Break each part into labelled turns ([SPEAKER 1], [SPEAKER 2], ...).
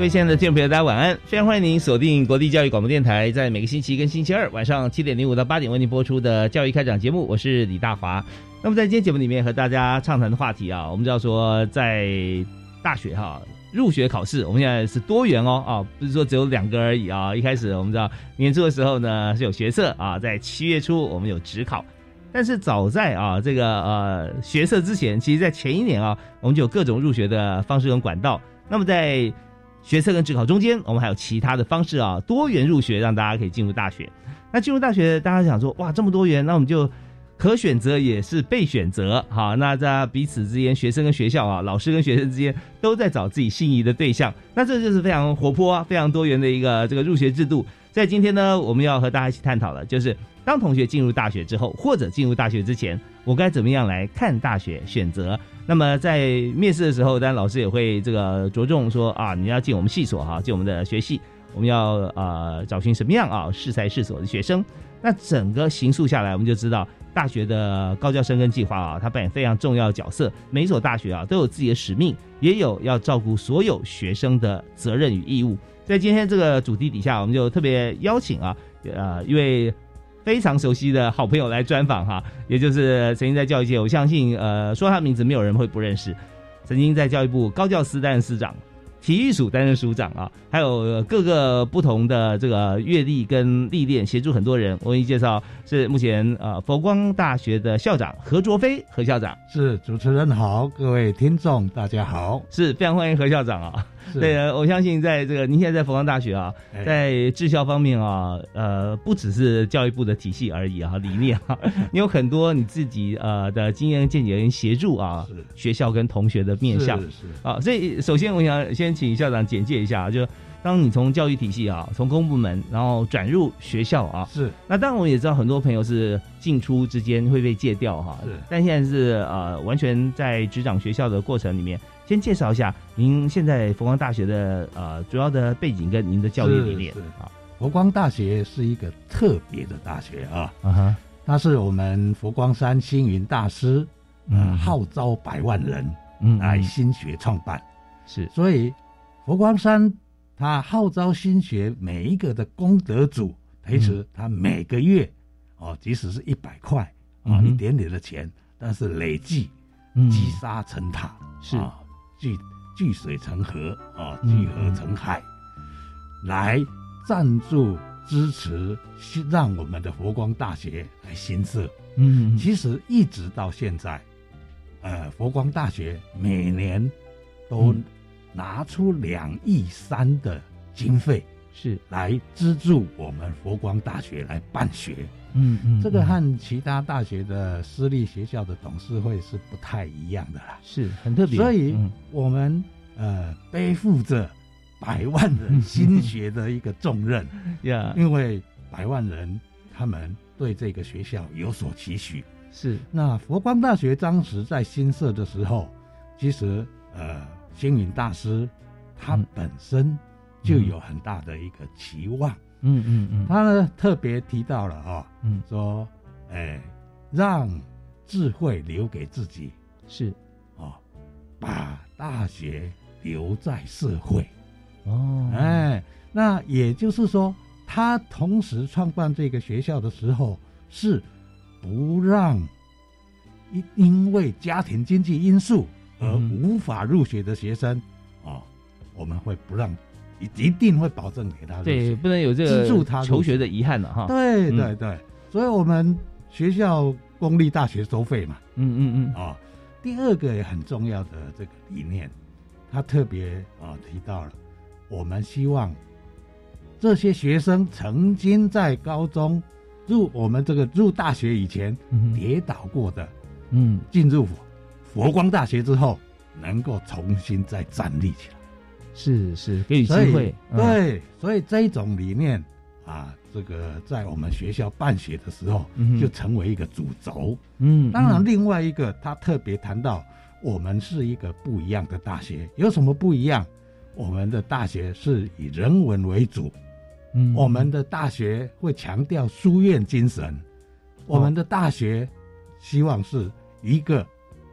[SPEAKER 1] 各位亲爱的听众朋友，大家晚安！非常欢迎您锁定国立教育广播电台，在每个星期一跟星期二晚上七点零五到八点为您播出的教育开讲节目，我是李大华。那么在今天节目里面和大家畅谈的话题啊，我们知道说在大学哈入学考试，我们现在是多元哦啊，不是说只有两个而已啊。一开始我们知道年初的时候呢是有学测啊，在七月初我们有职考，但是早在啊这个呃学测之前，其实在前一年啊，我们就有各种入学的方式跟管道。那么在学测跟职考中间，我们还有其他的方式啊，多元入学，让大家可以进入大学。那进入大学，大家想说，哇，这么多元，那我们就可选择也是被选择，好，那在彼此之间，学生跟学校啊，老师跟学生之间，都在找自己心仪的对象。那这就是非常活泼、非常多元的一个这个入学制度。在今天呢，我们要和大家一起探讨的，就是当同学进入大学之后，或者进入大学之前，我该怎么样来看大学选择？那么在面试的时候，当然老师也会这个着重说啊，你要进我们系所哈，进我们的学系，我们要呃找寻什么样啊适才适所的学生。那整个行述下来，我们就知道大学的高教生根计划啊，它扮演非常重要的角色。每所大学啊，都有自己的使命，也有要照顾所有学生的责任与义务。在今天这个主题底下，我们就特别邀请啊，呃，一位非常熟悉的好朋友来专访哈，也就是曾经在教育界，我相信呃说他名字没有人会不认识，曾经在教育部高教司担任司长，体育署担任署长啊，还有各个不同的这个阅历跟历练，协助很多人。我给你介绍是目前呃佛光大学的校长何卓飞何校长，
[SPEAKER 2] 是主持人好，各位听众大家好，
[SPEAKER 1] 是非常欢迎何校长啊。对，我相信在这个您现在在佛光大学啊，在治校方面啊，呃，不只是教育部的体系而已啊，理念啊，你有很多你自己呃的经验见解跟协助啊，学校跟同学的面向。
[SPEAKER 2] 是是。
[SPEAKER 1] 啊，所以首先我想先请校长简介一下，就当你从教育体系啊，从公部门然后转入学校啊，
[SPEAKER 2] 是。
[SPEAKER 1] 那当然我们也知道很多朋友是进出之间会被戒掉哈，
[SPEAKER 2] 是，
[SPEAKER 1] 但现在是呃完全在执掌学校的过程里面。先介绍一下您现在佛光大学的呃主要的背景跟您的教育理念。
[SPEAKER 2] 啊。佛光大学是一个特别的大学啊，
[SPEAKER 1] 啊哈，
[SPEAKER 2] 它是我们佛光山星云大师嗯。号召百万人嗯来新学创办，
[SPEAKER 1] 是，
[SPEAKER 2] 所以佛光山他号召新学每一个的功德主，其实他每个月哦，即使是一百块啊一点点的钱，但是累计积沙成塔。
[SPEAKER 1] 是。
[SPEAKER 2] 聚聚水成河啊，聚河成海，来赞助支持，让我们的佛光大学来新设。
[SPEAKER 1] 嗯，
[SPEAKER 2] 其实一直到现在，呃，佛光大学每年都拿出两亿三的经费，
[SPEAKER 1] 是
[SPEAKER 2] 来资助我们佛光大学来办学。
[SPEAKER 1] 嗯嗯，
[SPEAKER 2] 这个和其他大学的私立学校的董事会是不太一样的啦，
[SPEAKER 1] 是很特别。
[SPEAKER 2] 所以，我们呃背负着百万人心学的一个重任
[SPEAKER 1] 呀，
[SPEAKER 2] 因为百万人他们对这个学校有所期许。
[SPEAKER 1] 是，
[SPEAKER 2] 那佛光大学当时在新设的时候，其实呃星云大师他本身就有很大的一个期望。
[SPEAKER 1] 嗯嗯嗯，
[SPEAKER 2] 他呢特别提到了啊，
[SPEAKER 1] 嗯，
[SPEAKER 2] 说，哎，让智慧留给自己，
[SPEAKER 1] 是，
[SPEAKER 2] 哦，把大学留在社会，
[SPEAKER 1] 哦，
[SPEAKER 2] 哎，那也就是说，他同时创办这个学校的时候，是不让因因为家庭经济因素而
[SPEAKER 1] 嗯。
[SPEAKER 2] 无法入学的学生，哦，我们会不让，一一定会保证给他入
[SPEAKER 1] 对，不能有这个
[SPEAKER 2] 资助他
[SPEAKER 1] 求学的遗憾了哈。
[SPEAKER 2] 对
[SPEAKER 1] 嗯。
[SPEAKER 2] 对对，所以我们学校公立大学收费嘛，
[SPEAKER 1] 嗯嗯嗯，
[SPEAKER 2] 啊，第二个也很重要的这个理念，他特别啊、提到了，我们希望这些学生曾经在高中入我们这个入大学以前
[SPEAKER 1] 嗯
[SPEAKER 2] 跌倒过的，
[SPEAKER 1] 嗯，
[SPEAKER 2] 进入佛光大学之后，能够重新再站立起来。
[SPEAKER 1] 是是，给予机会。嗯，
[SPEAKER 2] 对，所以这种理念啊，这个在我们学校办学的时候，就成为一个主轴。
[SPEAKER 1] 嗯，
[SPEAKER 2] 当然，
[SPEAKER 1] 嗯
[SPEAKER 2] 另外一个他特别谈到，我们是一个不一样的大学，有什么不一样？我们的大学是以人文为主，
[SPEAKER 1] 嗯。
[SPEAKER 2] 我们的大学会强调书院精神，我们的大学希望是一个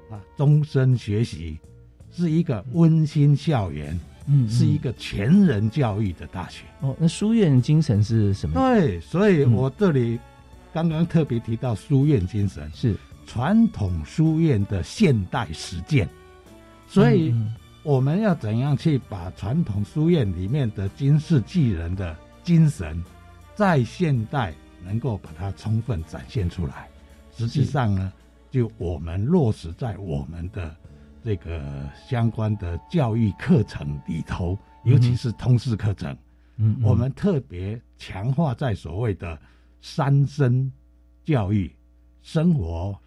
[SPEAKER 2] 啊终身学习，是一个温馨校园，
[SPEAKER 1] 嗯
[SPEAKER 2] 是一个全人教育的大学。
[SPEAKER 1] 哦，那书院精神是什么？
[SPEAKER 2] 对，所以
[SPEAKER 1] 嗯
[SPEAKER 2] 我这里刚刚特别提到书院精神，
[SPEAKER 1] 是，
[SPEAKER 2] 传统书院的现代实践，所以
[SPEAKER 1] 嗯
[SPEAKER 2] 我们要怎样去把传统书院里面的经世济人的精神，在现代能够把它充分展现出来。实际上呢，就我们落实在我们的这个相关的教育课程里头，尤其是通识课程。
[SPEAKER 1] 嗯，嗯。
[SPEAKER 2] 我们特别强化在所谓的三生教育、生活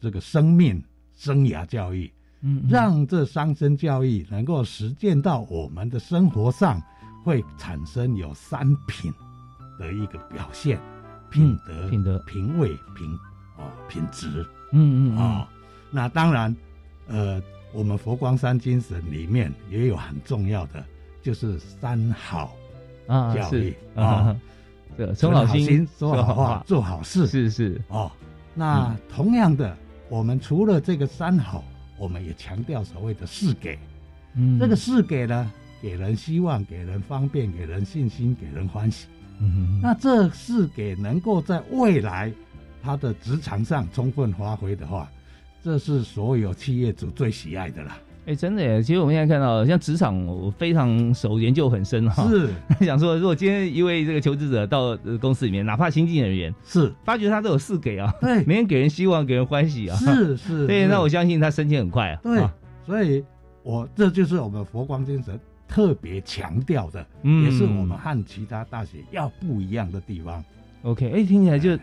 [SPEAKER 2] 这个生命生涯教育，
[SPEAKER 1] 嗯嗯。
[SPEAKER 2] 让这三生教育能够实践到我们的生活上，会产生有三品的一个表现：品德、
[SPEAKER 1] 嗯品德。
[SPEAKER 2] 品味、品哦品质。
[SPEAKER 1] 嗯嗯
[SPEAKER 2] 啊、那当然，呃，我们佛光山精神里面也有很重要的，就是三好。
[SPEAKER 1] 嗯啊
[SPEAKER 2] 教育
[SPEAKER 1] 啊
[SPEAKER 2] 啊，
[SPEAKER 1] 对，从好心
[SPEAKER 2] 说好话，做好事
[SPEAKER 1] 是是，
[SPEAKER 2] 哦。那同样的，我们除了这个三好，我们也强调所谓的四给。
[SPEAKER 1] 嗯，
[SPEAKER 2] 这个四给呢，给人希望，给人方便，给人信心，给人欢喜。
[SPEAKER 1] 嗯
[SPEAKER 2] 那这四给能够在未来他的职场上充分发挥的话，这是所有企业主最喜爱的啦。
[SPEAKER 1] 哎，真的耶！其实我们现在看到，像职场，我非常熟，研究很深哈。
[SPEAKER 2] 是
[SPEAKER 1] 想说，如果今天一位这个求职者到呃公司里面，哪怕新进人员，
[SPEAKER 2] 是，
[SPEAKER 1] 发觉他都有四给啊，
[SPEAKER 2] 对，
[SPEAKER 1] 每天给人希望，给人欢喜啊。
[SPEAKER 2] 是是。
[SPEAKER 1] 对，那我相信他升迁很快啊。
[SPEAKER 2] 对
[SPEAKER 1] 啊，
[SPEAKER 2] 所以我这就是我们佛光精神特别强调的，
[SPEAKER 1] 嗯
[SPEAKER 2] 也是我们和其他大学要不一样的地方。
[SPEAKER 1] OK，哎，听起来就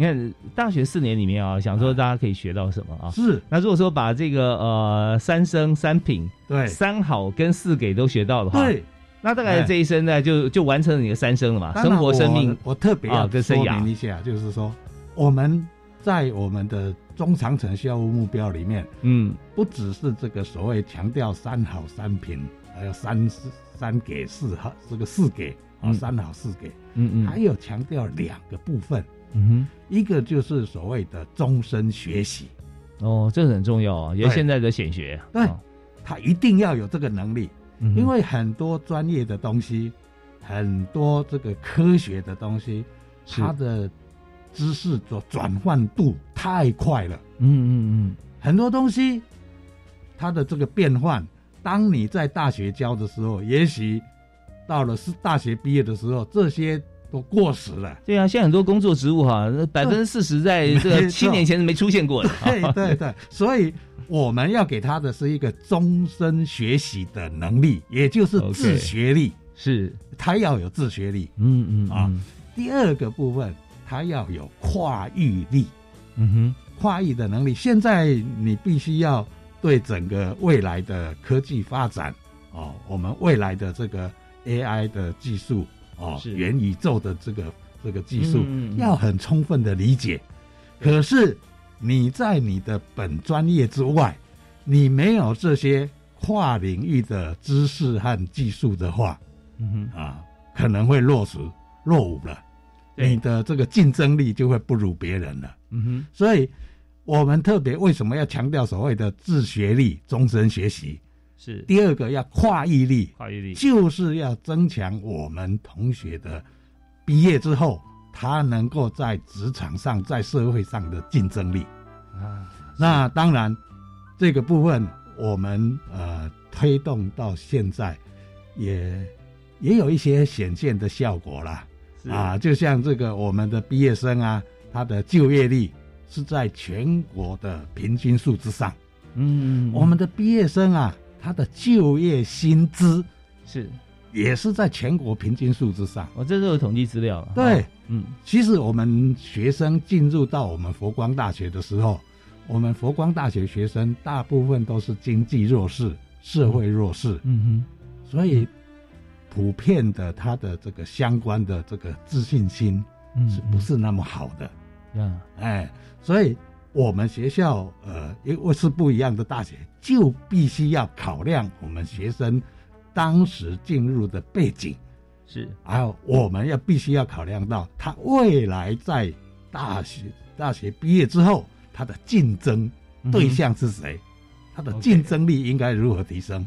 [SPEAKER 1] 你看大学四年里面啊，想说大家可以学到什么啊？
[SPEAKER 2] 是。
[SPEAKER 1] 那如果说把这个呃三生三品、
[SPEAKER 2] 对。
[SPEAKER 1] 三好跟四给都学到的话，
[SPEAKER 2] 对，
[SPEAKER 1] 那大概这一生呢就就完成了你的三生了嘛，生活、生命。
[SPEAKER 2] 我特别
[SPEAKER 1] 啊
[SPEAKER 2] 要说
[SPEAKER 1] 跟生涯。
[SPEAKER 2] 明一下，就是说我们在我们的中长程校务目标里面，
[SPEAKER 1] 嗯。
[SPEAKER 2] 不只是这个所谓强调三好三品，还有三四三给四好，这个四给啊
[SPEAKER 1] 嗯。
[SPEAKER 2] 三好四给，
[SPEAKER 1] 嗯嗯，
[SPEAKER 2] 还有强调两个部分，
[SPEAKER 1] 嗯哼。
[SPEAKER 2] 一个就是所谓的终身学习。
[SPEAKER 1] 哦，这个很重要啊，也是
[SPEAKER 2] 对。
[SPEAKER 1] 现在的显学。
[SPEAKER 2] 对
[SPEAKER 1] 哦。
[SPEAKER 2] 他一定要有这个能力，
[SPEAKER 1] 嗯
[SPEAKER 2] 因为很多专业的东西，很多这个科学的东西，它的知识的转换度太快了，
[SPEAKER 1] 嗯嗯嗯。
[SPEAKER 2] 很多东西它的这个变换，当你在大学教的时候，也许到了是大学毕业的时候，这些都过时了。
[SPEAKER 1] 对啊，现在很多工作职务哈，百分之四十在这七年前是没出现过的。
[SPEAKER 2] 对对对，所以我们要给他的是一个终身学习的能力，也就是自学力。
[SPEAKER 1] 是，
[SPEAKER 2] 他要有自学力。
[SPEAKER 1] 嗯嗯
[SPEAKER 2] 啊
[SPEAKER 1] 嗯
[SPEAKER 2] 第二个部分，他要有跨域力，
[SPEAKER 1] 嗯哼
[SPEAKER 2] 跨域的能力。现在你必须要对整个未来的科技发展哦，我们未来的这个 AI 的技术哦，
[SPEAKER 1] 是
[SPEAKER 2] 元宇宙的这个这个技术，
[SPEAKER 1] 嗯
[SPEAKER 2] 要很充分的理解。可是你在你的本专业之外，你没有这些跨领域的知识和技术的话，
[SPEAKER 1] 嗯哼，
[SPEAKER 2] 啊，可能会落实落伍了，你的这个竞争力就会不如别人了。
[SPEAKER 1] 嗯哼，
[SPEAKER 2] 所以，我们特别为什么要强调所谓的自学力、终身学习？
[SPEAKER 1] 是
[SPEAKER 2] 第二个要跨毅力，
[SPEAKER 1] 跨毅力。
[SPEAKER 2] 就是要增强我们同学的毕业之后，他能够在职场上、在社会上的竞争力。
[SPEAKER 1] 啊，
[SPEAKER 2] 那当然，这个部分我们呃推动到现在，也也有一些显现的效果啦。啊，就像这个我们的毕业生啊，他的就业率是在全国的平均数之上。
[SPEAKER 1] 嗯，
[SPEAKER 2] 我们的毕业生啊，他的就业薪资
[SPEAKER 1] 是
[SPEAKER 2] 也是在全国平均数之上。
[SPEAKER 1] 我这是有统计资料了。
[SPEAKER 2] 对，
[SPEAKER 1] 嗯，
[SPEAKER 2] 其实我们学生进入到我们佛光大学的时候，我们佛光大学学生大部分都是经济弱势、社会弱势，
[SPEAKER 1] 嗯哼
[SPEAKER 2] 所以普遍的他的这个相关的这个自信心
[SPEAKER 1] 哼，
[SPEAKER 2] 是不是那么好的？
[SPEAKER 1] 呀？
[SPEAKER 2] 哎，所以我们学校呃，因为是不一样的大学，就必须要考量我们学生当时进入的背景，
[SPEAKER 1] 是，
[SPEAKER 2] 还有我们要必须要考量到他未来在大学大学毕业之后，他的竞争对象是谁，他的竞争力应该如何提升，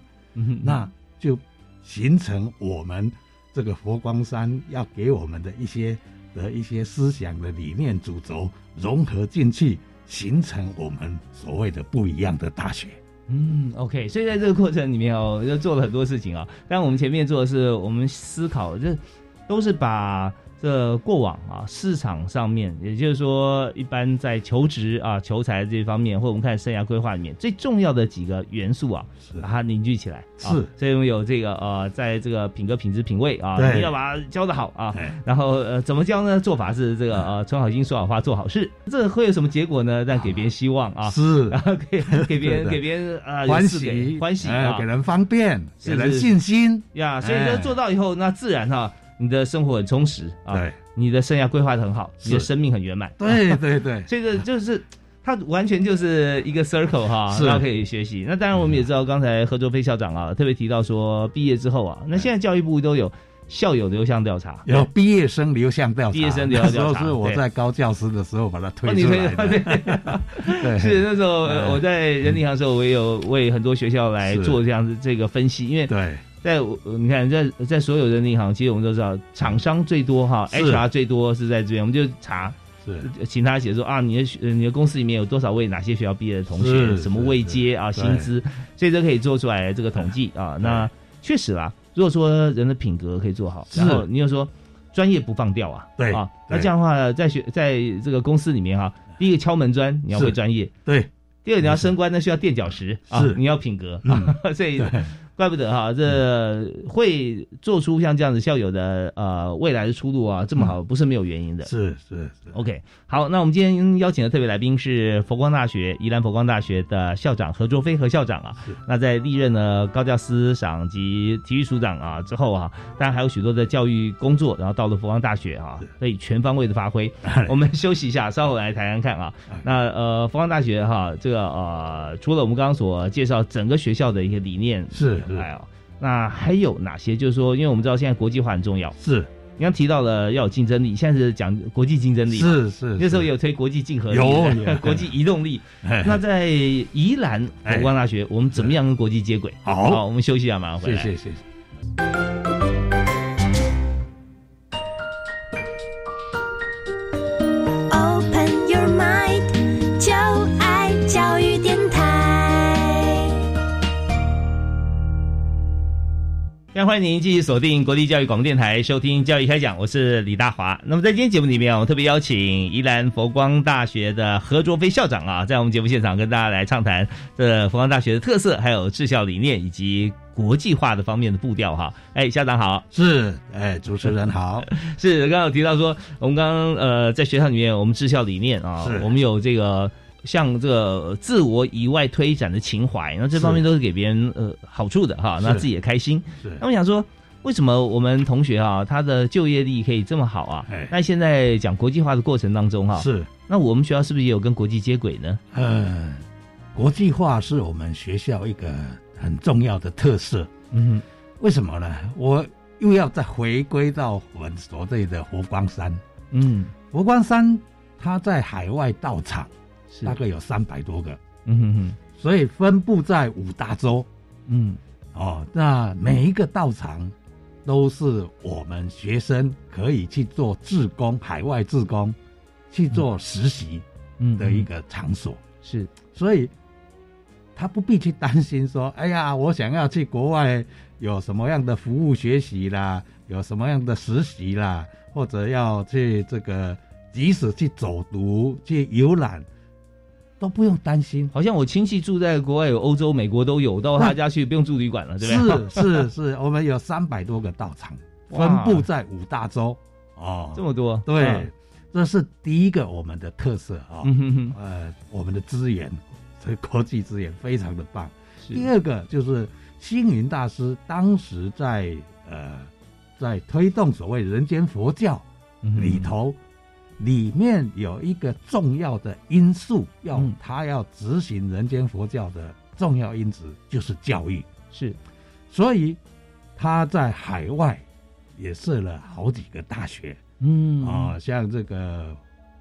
[SPEAKER 2] 那就形成我们这个佛光山要给我们的一些的一些思想的理念主轴融合进去，形成我们所谓的不一样的大学。
[SPEAKER 1] 嗯，OK，所以在这个过程里面哦，就做了很多事情啊。但我们前面做的是，我们思考，这都是把这过往啊市场上面，也就是说，一般在求职啊、求财这方面，或者我们看生涯规划里面最重要的几个元素啊，把它凝聚起来。啊
[SPEAKER 2] 是
[SPEAKER 1] 所以我们有这个呃，在这个品格、品质、品味啊，
[SPEAKER 2] 对
[SPEAKER 1] 你要把它教得好啊。
[SPEAKER 2] 哎，
[SPEAKER 1] 然后呃，怎么教呢？做法是这个呃，存好心、说好话、做好事。这会有什么结果呢？让给别人希望啊，
[SPEAKER 2] 是
[SPEAKER 1] 然后给 给别人给别人啊
[SPEAKER 2] 欢喜
[SPEAKER 1] 欢喜啊
[SPEAKER 2] 哎给人方便，给人信心。
[SPEAKER 1] 呀，所以说
[SPEAKER 2] 哎
[SPEAKER 1] 做到以后，那自然哈，你的生活很充实啊，
[SPEAKER 2] 对。
[SPEAKER 1] 你的生涯规划的很好，你的生命很圆满。
[SPEAKER 2] 对 对对，
[SPEAKER 1] 这个就是它完全就是一个 circle 哈，
[SPEAKER 2] 是。
[SPEAKER 1] 然后可以学习。那当然我们也知道，刚才何卓飞校长啊特别提到说，毕业之后啊，那现在教育部都有校友流向调查，
[SPEAKER 2] 有毕业生流向调查，
[SPEAKER 1] 毕业生流向调查
[SPEAKER 2] 那时候是我在高教师的时候把它
[SPEAKER 1] 哦
[SPEAKER 2] 推出来的。
[SPEAKER 1] 对。
[SPEAKER 2] 对，
[SPEAKER 1] 是那时候我在人力行的时候，我也有为很多学校来做这样子这个分析，因为
[SPEAKER 2] 对
[SPEAKER 1] 在呃你看在在所有人力行，其实我们都知道厂商最多哈，HR 最多是在这边，我们就查
[SPEAKER 2] 是。
[SPEAKER 1] 请他写说啊，你的你的公司里面有多少位哪些学校毕业的同学，什么位阶啊，薪资，所以这可以做出来这个统计啊。那确实啦，如果说人的品格可以做好，
[SPEAKER 2] 是。
[SPEAKER 1] 然后你又说专业不放掉啊，
[SPEAKER 2] 对
[SPEAKER 1] 啊，那这样的话，在学在这个公司里面哈，第一个敲门砖你要会专业，
[SPEAKER 2] 对，
[SPEAKER 1] 第二你要升官那需要垫脚石啊
[SPEAKER 2] 是，
[SPEAKER 1] 你要品格 所以
[SPEAKER 2] 对
[SPEAKER 1] 怪不得哈，这会做出像这样子校友的呃未来的出路啊这么好，不是没有原因的。
[SPEAKER 2] 是是是
[SPEAKER 1] ，OK，好，那我们今天邀请的特别来宾是佛光大学宜兰佛光大学的校长何卓飞何校长啊
[SPEAKER 2] 是。
[SPEAKER 1] 那在历任呢高教司长及体育署长啊之后啊，当然还有许多的教育工作，然后到了佛光大学啊，可以全方位的发挥。我们休息一下，稍后来谈谈看啊
[SPEAKER 2] 哎。
[SPEAKER 1] 那呃，佛光大学哈，这个呃，除了我们刚刚所介绍整个学校的一些理念
[SPEAKER 2] 是是
[SPEAKER 1] 以外哦，那还有哪些？就是说，因为我们知道现在国际化很重要，
[SPEAKER 2] 是
[SPEAKER 1] 你刚提到了要有竞争力，现在是讲国际竞争力嘛。
[SPEAKER 2] 是是，
[SPEAKER 1] 那时候有推国际竞合力，国际移动力。
[SPEAKER 2] 哎
[SPEAKER 1] 那在宜兰国光大学，我们怎么样跟国际接轨？
[SPEAKER 2] 好
[SPEAKER 1] 我们休息一下，马上回来。
[SPEAKER 2] 谢谢谢谢。
[SPEAKER 1] 非常欢迎您继续锁定国立教育广播电台，收听《教育开讲》，我是李大华。那么在今天节目里面，我们特别邀请宜兰佛光大学的何卓飞校长啊，在我们节目现场跟大家来畅谈这佛光大学的特色，还有治校理念以及国际化的方面的步调哈。哎，校长好。
[SPEAKER 2] 是，哎，主持人好，
[SPEAKER 1] 是刚刚有提到说，我们刚刚呃在学校里面，我们治校理念啊
[SPEAKER 2] 是，
[SPEAKER 1] 我们有这个像这个自我以外推展的情怀，那这方面都是给别人呃好处的哈，
[SPEAKER 2] 是
[SPEAKER 1] 那自己也开心。
[SPEAKER 2] 是
[SPEAKER 1] 那我想说，为什么我们同学啊，他的就业力可以这么好啊
[SPEAKER 2] 哎？
[SPEAKER 1] 那现在讲国际化的过程当中哈，
[SPEAKER 2] 是，
[SPEAKER 1] 那我们学校是不是也有跟国际接轨呢？
[SPEAKER 2] 呃，国际化是我们学校一个很重要的特色。
[SPEAKER 1] 嗯
[SPEAKER 2] 为什么呢？我又要再回归到我们所谓的佛光山。
[SPEAKER 1] 嗯，
[SPEAKER 2] 佛光山它在海外道场
[SPEAKER 1] 是
[SPEAKER 2] 大概有三百多个，
[SPEAKER 1] 嗯哼哼，
[SPEAKER 2] 所以分布在五大洲。
[SPEAKER 1] 嗯。
[SPEAKER 2] 哦，那每一个道场都是我们学生可以去做志工、海外志工去做实习
[SPEAKER 1] 嗯。
[SPEAKER 2] 的一个场所。
[SPEAKER 1] 是，
[SPEAKER 2] 所以他不必去担心说，哎呀，我想要去国外有什么样的服务学习啦，有什么样的实习啦，或者要去这个，即使去走读、去游览，都不用担心。
[SPEAKER 1] 好像我亲戚住在国外，有欧洲、美国都有，到他家去不用住旅馆了，对不对？
[SPEAKER 2] 是是是，我们有三百多个道场，分布在五大洲。哦，
[SPEAKER 1] 这么多，
[SPEAKER 2] 对，
[SPEAKER 1] 嗯
[SPEAKER 2] 这是第一个我们的特色啊、
[SPEAKER 1] 嗯哼哼，
[SPEAKER 2] 呃，我们的资源，这个国际资源非常的棒。第二个就是星云大师当时在呃在推动所谓人间佛教里头，里面有一个重要的因素，要
[SPEAKER 1] 嗯。
[SPEAKER 2] 他要执行人间佛教的重要因子就是教育，
[SPEAKER 1] 是，
[SPEAKER 2] 所以他在海外也设了好几个大学。
[SPEAKER 1] 嗯。
[SPEAKER 2] 啊、像这个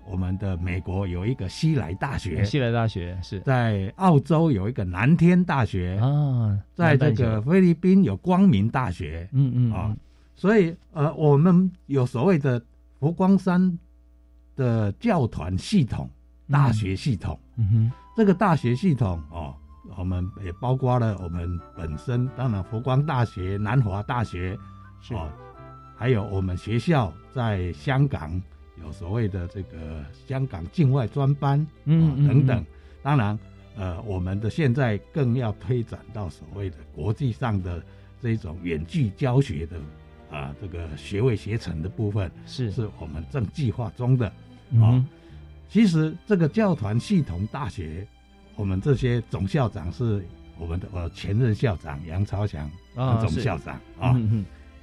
[SPEAKER 2] 我们的美国有一个西来大学，
[SPEAKER 1] 西来大学是。
[SPEAKER 2] 在澳洲有一个南天大学，
[SPEAKER 1] 啊，
[SPEAKER 2] 在这个菲律宾有光明大学。
[SPEAKER 1] 嗯嗯。
[SPEAKER 2] 啊，所以呃，我们有所谓的佛光山的教团系统、大学系统。
[SPEAKER 1] 嗯哼，
[SPEAKER 2] 这个大学系统哦，我们也包括了我们本身，当然佛光大学、南华大学
[SPEAKER 1] 是
[SPEAKER 2] 哦，还有我们学校在香港有所谓的这个香港境外专班，哦
[SPEAKER 1] 嗯嗯
[SPEAKER 2] 等等
[SPEAKER 1] 嗯。
[SPEAKER 2] 当然，呃，我们的现在更要推展到所谓的国际上的这种远距教学的啊、这个学位学程的部分，
[SPEAKER 1] 是
[SPEAKER 2] 是我们正计划中的。
[SPEAKER 1] 嗯哼。
[SPEAKER 2] 其实这个教团系统大学，我们这些总校长是我们的呃前任校长杨朝祥
[SPEAKER 1] 啊
[SPEAKER 2] 总校长啊，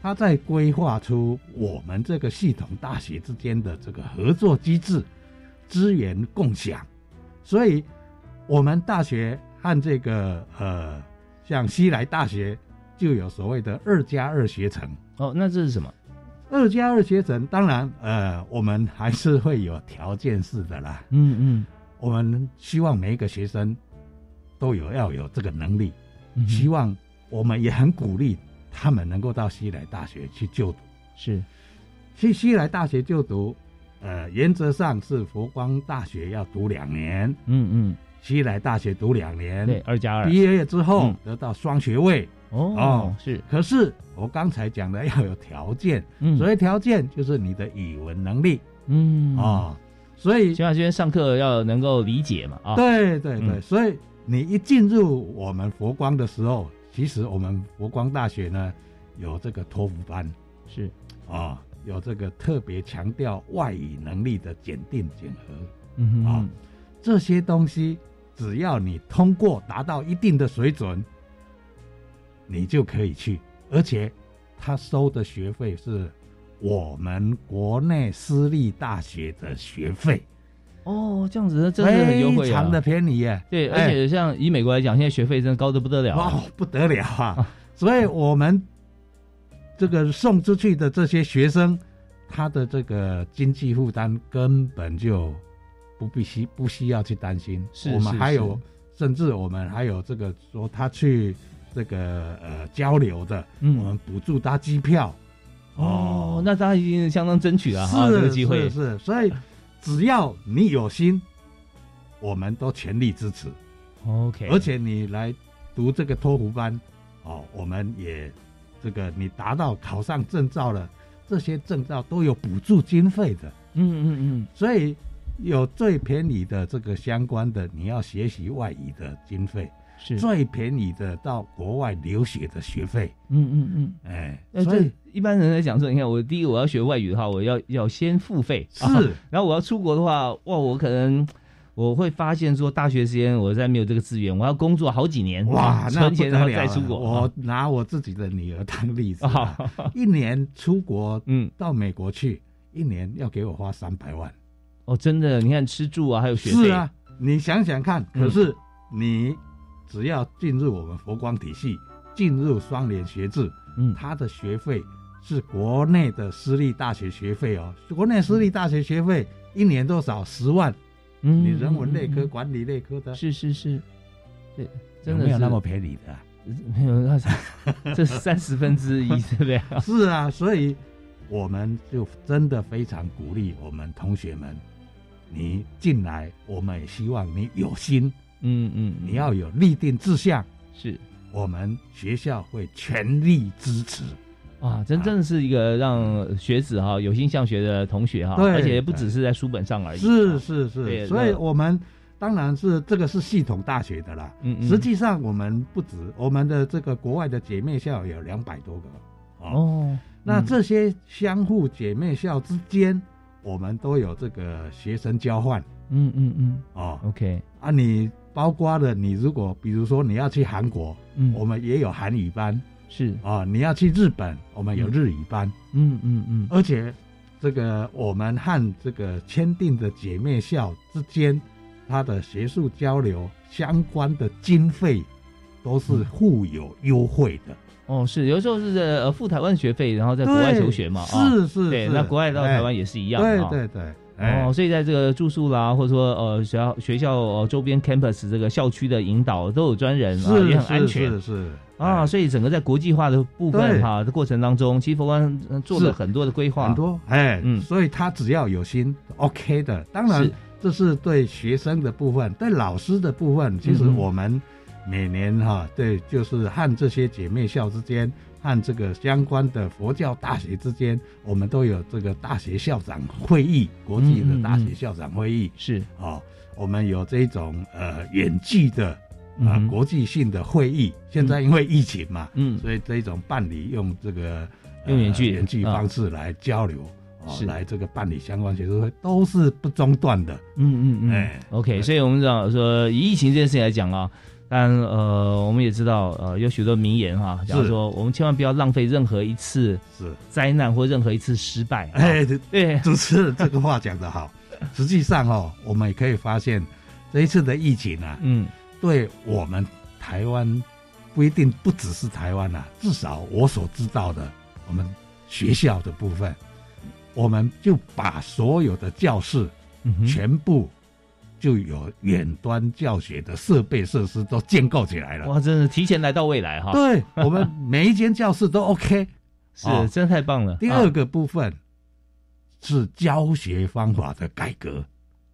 [SPEAKER 2] 他在规划出我们这个系统大学之间的这个合作机制、资源共享，所以我们大学和这个呃像西来大学就有所谓的二加二学程。
[SPEAKER 1] 哦，那这是什么？
[SPEAKER 2] 二加二学程，当然，呃，我们还是会有条件式的啦。
[SPEAKER 1] 嗯嗯。
[SPEAKER 2] 我们希望每一个学生都有要有这个能力，
[SPEAKER 1] 嗯，
[SPEAKER 2] 希望我们也很鼓励他们能够到西来大学去就读。
[SPEAKER 1] 是。
[SPEAKER 2] 去西来大学就读，呃，原则上是佛光大学要读两年，
[SPEAKER 1] 嗯嗯，
[SPEAKER 2] 西来大学读两年，
[SPEAKER 1] 对，二加二。
[SPEAKER 2] 毕业之后
[SPEAKER 1] 嗯。
[SPEAKER 2] 得到双学位。
[SPEAKER 1] 哦
[SPEAKER 2] 哦
[SPEAKER 1] 是，
[SPEAKER 2] 可是我刚才讲的要有条件，
[SPEAKER 1] 嗯。
[SPEAKER 2] 所谓条件就是你的语文能力。
[SPEAKER 1] 嗯。
[SPEAKER 2] 啊、所以
[SPEAKER 1] 起码今天上课要能够理解嘛啊，
[SPEAKER 2] 对对对，
[SPEAKER 1] 嗯。
[SPEAKER 2] 所以你一进入我们佛光的时候，其实我们佛光大学呢有这个托福班。
[SPEAKER 1] 是。
[SPEAKER 2] 啊、有这个特别强调外语能力的检定检核，啊
[SPEAKER 1] 嗯哼。
[SPEAKER 2] 这些东西只要你通过达到一定的水准，你就可以去，而且他收的学费是我们国内私立大学的学费，
[SPEAKER 1] 哦，这样子真的很优惠啊
[SPEAKER 2] 非常的便宜耶。
[SPEAKER 1] 对，
[SPEAKER 2] 哎
[SPEAKER 1] 而且像以美国来讲，现在学费真的高的不得了啊，
[SPEAKER 2] 哦，不得了啊！所以我们这个送出去的这些学生，他的这个经济负担根本就不必需不需要去担心。我们
[SPEAKER 1] 是是
[SPEAKER 2] 还有，甚至我们还有这个说他去这个呃交流的，嗯。我
[SPEAKER 1] 嗯
[SPEAKER 2] 们补助搭机票。
[SPEAKER 1] 哦，那大家一定相当争取了，哈，这个机会。
[SPEAKER 2] 是是，所以只要你有心，我们都全力支持。
[SPEAKER 1] ，OK，
[SPEAKER 2] 而且你来读这个托福班，哦，我们也这个你达到考上证照了，这些证照都有补助经费的，
[SPEAKER 1] 嗯嗯嗯。
[SPEAKER 2] 所以有最便宜的这个相关的你要学习外语的经费，最便宜的到国外留学的学费，
[SPEAKER 1] 嗯嗯嗯。
[SPEAKER 2] 哎，所以
[SPEAKER 1] 一般人来讲说，你看我第一我要学外语的话，我要要先付费，
[SPEAKER 2] 是。
[SPEAKER 1] 啊然后我要出国的话，哇，我可能我会发现说，大学时间我再没有这个资源，我要工作好几年，
[SPEAKER 2] 哇，那
[SPEAKER 1] 存钱然后
[SPEAKER 2] 不得了了
[SPEAKER 1] 再出国。
[SPEAKER 2] 我拿我自己的女儿当例子一年出国
[SPEAKER 1] 嗯，
[SPEAKER 2] 到美国去，一年要给我花三百万。
[SPEAKER 1] 哦，真的，你看吃住啊，还有学费，
[SPEAKER 2] 是啊，你想想看，
[SPEAKER 1] 嗯
[SPEAKER 2] 可是你只要进入我们佛光体系，进入双联学制，
[SPEAKER 1] 嗯，
[SPEAKER 2] 他的学费是国内的私立大学学费哦。国内私立大学学费一年多少？十万。
[SPEAKER 1] 嗯
[SPEAKER 2] 你人文类科、
[SPEAKER 1] 嗯
[SPEAKER 2] 管理类科的，
[SPEAKER 1] 是是是，对，真的
[SPEAKER 2] 没有那么便宜的啊？
[SPEAKER 1] 没有，那是 这三十分之一，对不对？
[SPEAKER 2] 是啊，所以我们就真的非常鼓励我们同学们你进来，我们也希望你有心，
[SPEAKER 1] 嗯嗯，
[SPEAKER 2] 你要有立定志向，
[SPEAKER 1] 是。
[SPEAKER 2] 我们学校会全力支持。
[SPEAKER 1] 啊，真正是一个让学子哈有心向学的同学哈，
[SPEAKER 2] 对
[SPEAKER 1] 而且不只是在书本上而已，
[SPEAKER 2] 是
[SPEAKER 1] 啊。
[SPEAKER 2] 是
[SPEAKER 1] 对
[SPEAKER 2] 是，所以我们当然是这个是系统大学的啦。
[SPEAKER 1] 嗯嗯。
[SPEAKER 2] 实际上我们不止，我们的这个国外的姐妹校有两百多个。哦。
[SPEAKER 1] 哦，
[SPEAKER 2] 那
[SPEAKER 1] 嗯。
[SPEAKER 2] 这些相互姐妹校之间，我们都有这个学生交换。
[SPEAKER 1] 嗯嗯嗯。
[SPEAKER 2] 哦。
[SPEAKER 1] ，OK，
[SPEAKER 2] 啊，你包括了你如果比如说你要去韩国，
[SPEAKER 1] 嗯，
[SPEAKER 2] 我们也有韩语班。
[SPEAKER 1] 是，
[SPEAKER 2] 啊；你要去日本，我们有日语班。
[SPEAKER 1] 嗯嗯嗯，
[SPEAKER 2] 而且这个我们和这个签订的姐妹校之间，它的学术交流相关的经费都是互有优惠的。
[SPEAKER 1] 哦，是，有时候是呃付台湾学费，然后在国外求学嘛，啊，
[SPEAKER 2] 是是
[SPEAKER 1] 对，那国外到台湾
[SPEAKER 2] 哎。
[SPEAKER 1] 也是一样，啊。
[SPEAKER 2] 对对对，哎。
[SPEAKER 1] 哦，所以在这个住宿啦，或者说呃学校学校呃周边 campus 这个校区的引导都有专人啊，
[SPEAKER 2] 是
[SPEAKER 1] 也很安
[SPEAKER 2] 是
[SPEAKER 1] 全
[SPEAKER 2] 是。是
[SPEAKER 1] 啊，
[SPEAKER 2] 哎。
[SPEAKER 1] 所以整个在国际化的部分
[SPEAKER 2] 对。
[SPEAKER 1] 哈的过程当中，其实佛光呃做了很多的规划，
[SPEAKER 2] 很多哎，
[SPEAKER 1] 嗯。
[SPEAKER 2] 所以他只要有心，OK 的。当然，这是对学生的部分，对老师的部分，其实我们每年哈，对，就是和这些姐妹校之间，和这个相关的佛教大学之间，我们都有这个大学校长会议，国际的大学校长会议
[SPEAKER 1] 是
[SPEAKER 2] 哦，我们有这种呃远距的啊、
[SPEAKER 1] 嗯
[SPEAKER 2] 国际性的会议。现在因为疫情嘛，
[SPEAKER 1] 嗯
[SPEAKER 2] 所以这种办理用这个、呃
[SPEAKER 1] 用远距
[SPEAKER 2] 远距
[SPEAKER 1] 啊
[SPEAKER 2] 方式来交流。哦
[SPEAKER 1] 是，
[SPEAKER 2] 来这个办理相关学术会都是不中断的。
[SPEAKER 1] 嗯嗯嗯
[SPEAKER 2] 哎
[SPEAKER 1] ，OK，所以我们讲说以疫情这件事情来讲啊，当然呃，我们也知道呃有许多名言哈，假如
[SPEAKER 2] 是。
[SPEAKER 1] 说我们千万不要浪费任何一次
[SPEAKER 2] 是，
[SPEAKER 1] 灾难或任何一次失败，啊
[SPEAKER 2] 哎，这
[SPEAKER 1] 对，
[SPEAKER 2] 主持人这个话讲得好。实际上哦，我们也可以发现，这一次的疫情啊，
[SPEAKER 1] 嗯。
[SPEAKER 2] 对我们台湾不一定不只是台湾呐、至少我所知道的，我们学校的部分，我们就把所有的教室
[SPEAKER 1] 嗯，
[SPEAKER 2] 全部就有远端教学的设备设施都建构起来了。
[SPEAKER 1] 哇，真的提前来到未来哈，
[SPEAKER 2] 对我们每一间教室都 OK。
[SPEAKER 1] 是
[SPEAKER 2] 哦。
[SPEAKER 1] 真太棒了。
[SPEAKER 2] 第二
[SPEAKER 1] 啊
[SPEAKER 2] 个部分是教学方法的改革，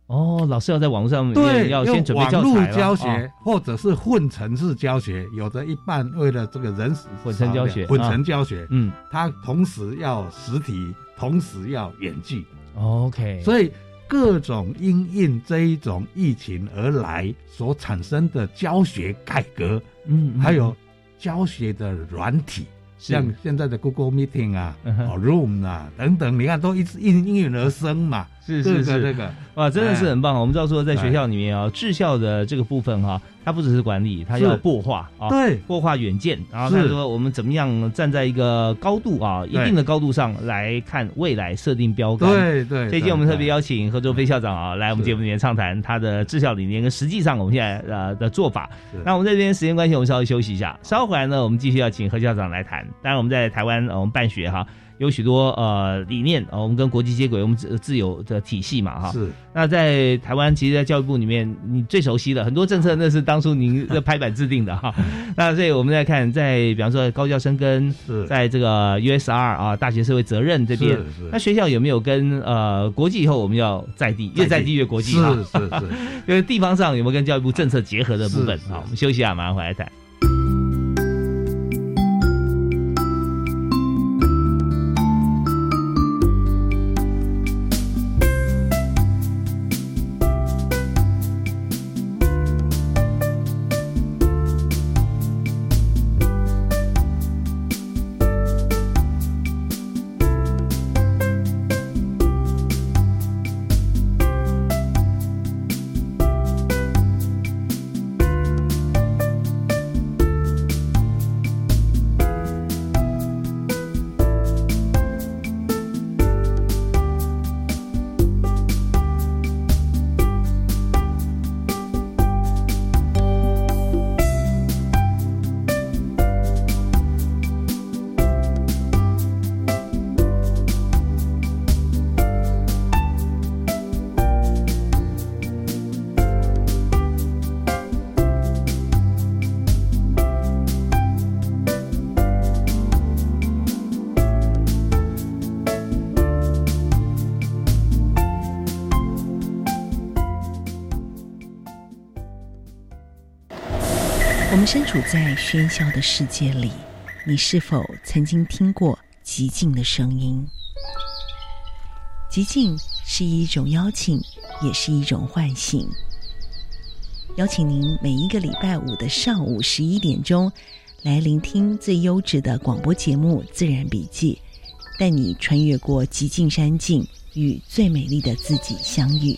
[SPEAKER 1] 哦，老师要在网络上
[SPEAKER 2] 对，
[SPEAKER 1] 要先准备
[SPEAKER 2] 用网络
[SPEAKER 1] 教材了
[SPEAKER 2] 教学、
[SPEAKER 1] 哦
[SPEAKER 2] 或者是混成式教学，有的一半为了这个人少
[SPEAKER 1] 混成教学
[SPEAKER 2] 混
[SPEAKER 1] 啊
[SPEAKER 2] 成教学，
[SPEAKER 1] 嗯。
[SPEAKER 2] 它同时要实体，同时要远距
[SPEAKER 1] ，，OK，
[SPEAKER 2] 所以各种因应这一种疫情而来所产生的教学改革，
[SPEAKER 1] 嗯，嗯
[SPEAKER 2] 还有教学的软体，像现在的 Google Meeting 啊、
[SPEAKER 1] 嗯
[SPEAKER 2] 哦 Room 啊等等，你看都一直应应运而生嘛。这
[SPEAKER 1] 是是是
[SPEAKER 2] 这个，
[SPEAKER 1] 哇，真的是
[SPEAKER 2] 哎
[SPEAKER 1] 很棒。我们知道说，在学校里面啊，治校的这个部分哈，它不只是管理，它
[SPEAKER 2] 是
[SPEAKER 1] 要擘画啊，
[SPEAKER 2] 对
[SPEAKER 1] 擘画远见，然后
[SPEAKER 2] 是
[SPEAKER 1] 他说我们怎么样站在一个高度啊，一定的高度上来看未来，设定标杆。
[SPEAKER 2] 对对。
[SPEAKER 1] 这一届我们特别邀请何卓飞校长啊，来我们节目里面畅谈他的治校理念跟实际上我们现在呃的做法。那我们这边时间关系，我们稍微休息一下，稍后回来呢，我们继续要请何校长来谈。当然我们在台湾呃我们办学哈。有许多呃理念啊、我们跟国际接轨，我们自自由的体系嘛哈。
[SPEAKER 2] 是
[SPEAKER 1] 那在台湾，其实，在教育部里面，你最熟悉的很多政策，那是当初您的拍板制定的哈。那所以我们再看，在比方说高教生
[SPEAKER 2] 跟，
[SPEAKER 1] 在这个 USR 啊，大学社会责任这边，那学校有没有跟呃国际以后我们要在地，越在地越国际啊？
[SPEAKER 2] 是是是。
[SPEAKER 1] 因为 地方上有没有跟教育部政策结合的部分好，我们休息一下，马上回来谈。
[SPEAKER 3] 处在喧嚣的世界里，你是否曾经听过寂静的声音？寂静是一种邀请，也是一种唤醒。邀请您每一个礼拜五的上午十一点钟，来聆听最优质的广播节目《自然笔记》，带你穿越过极静山境，与最美丽的自己相遇。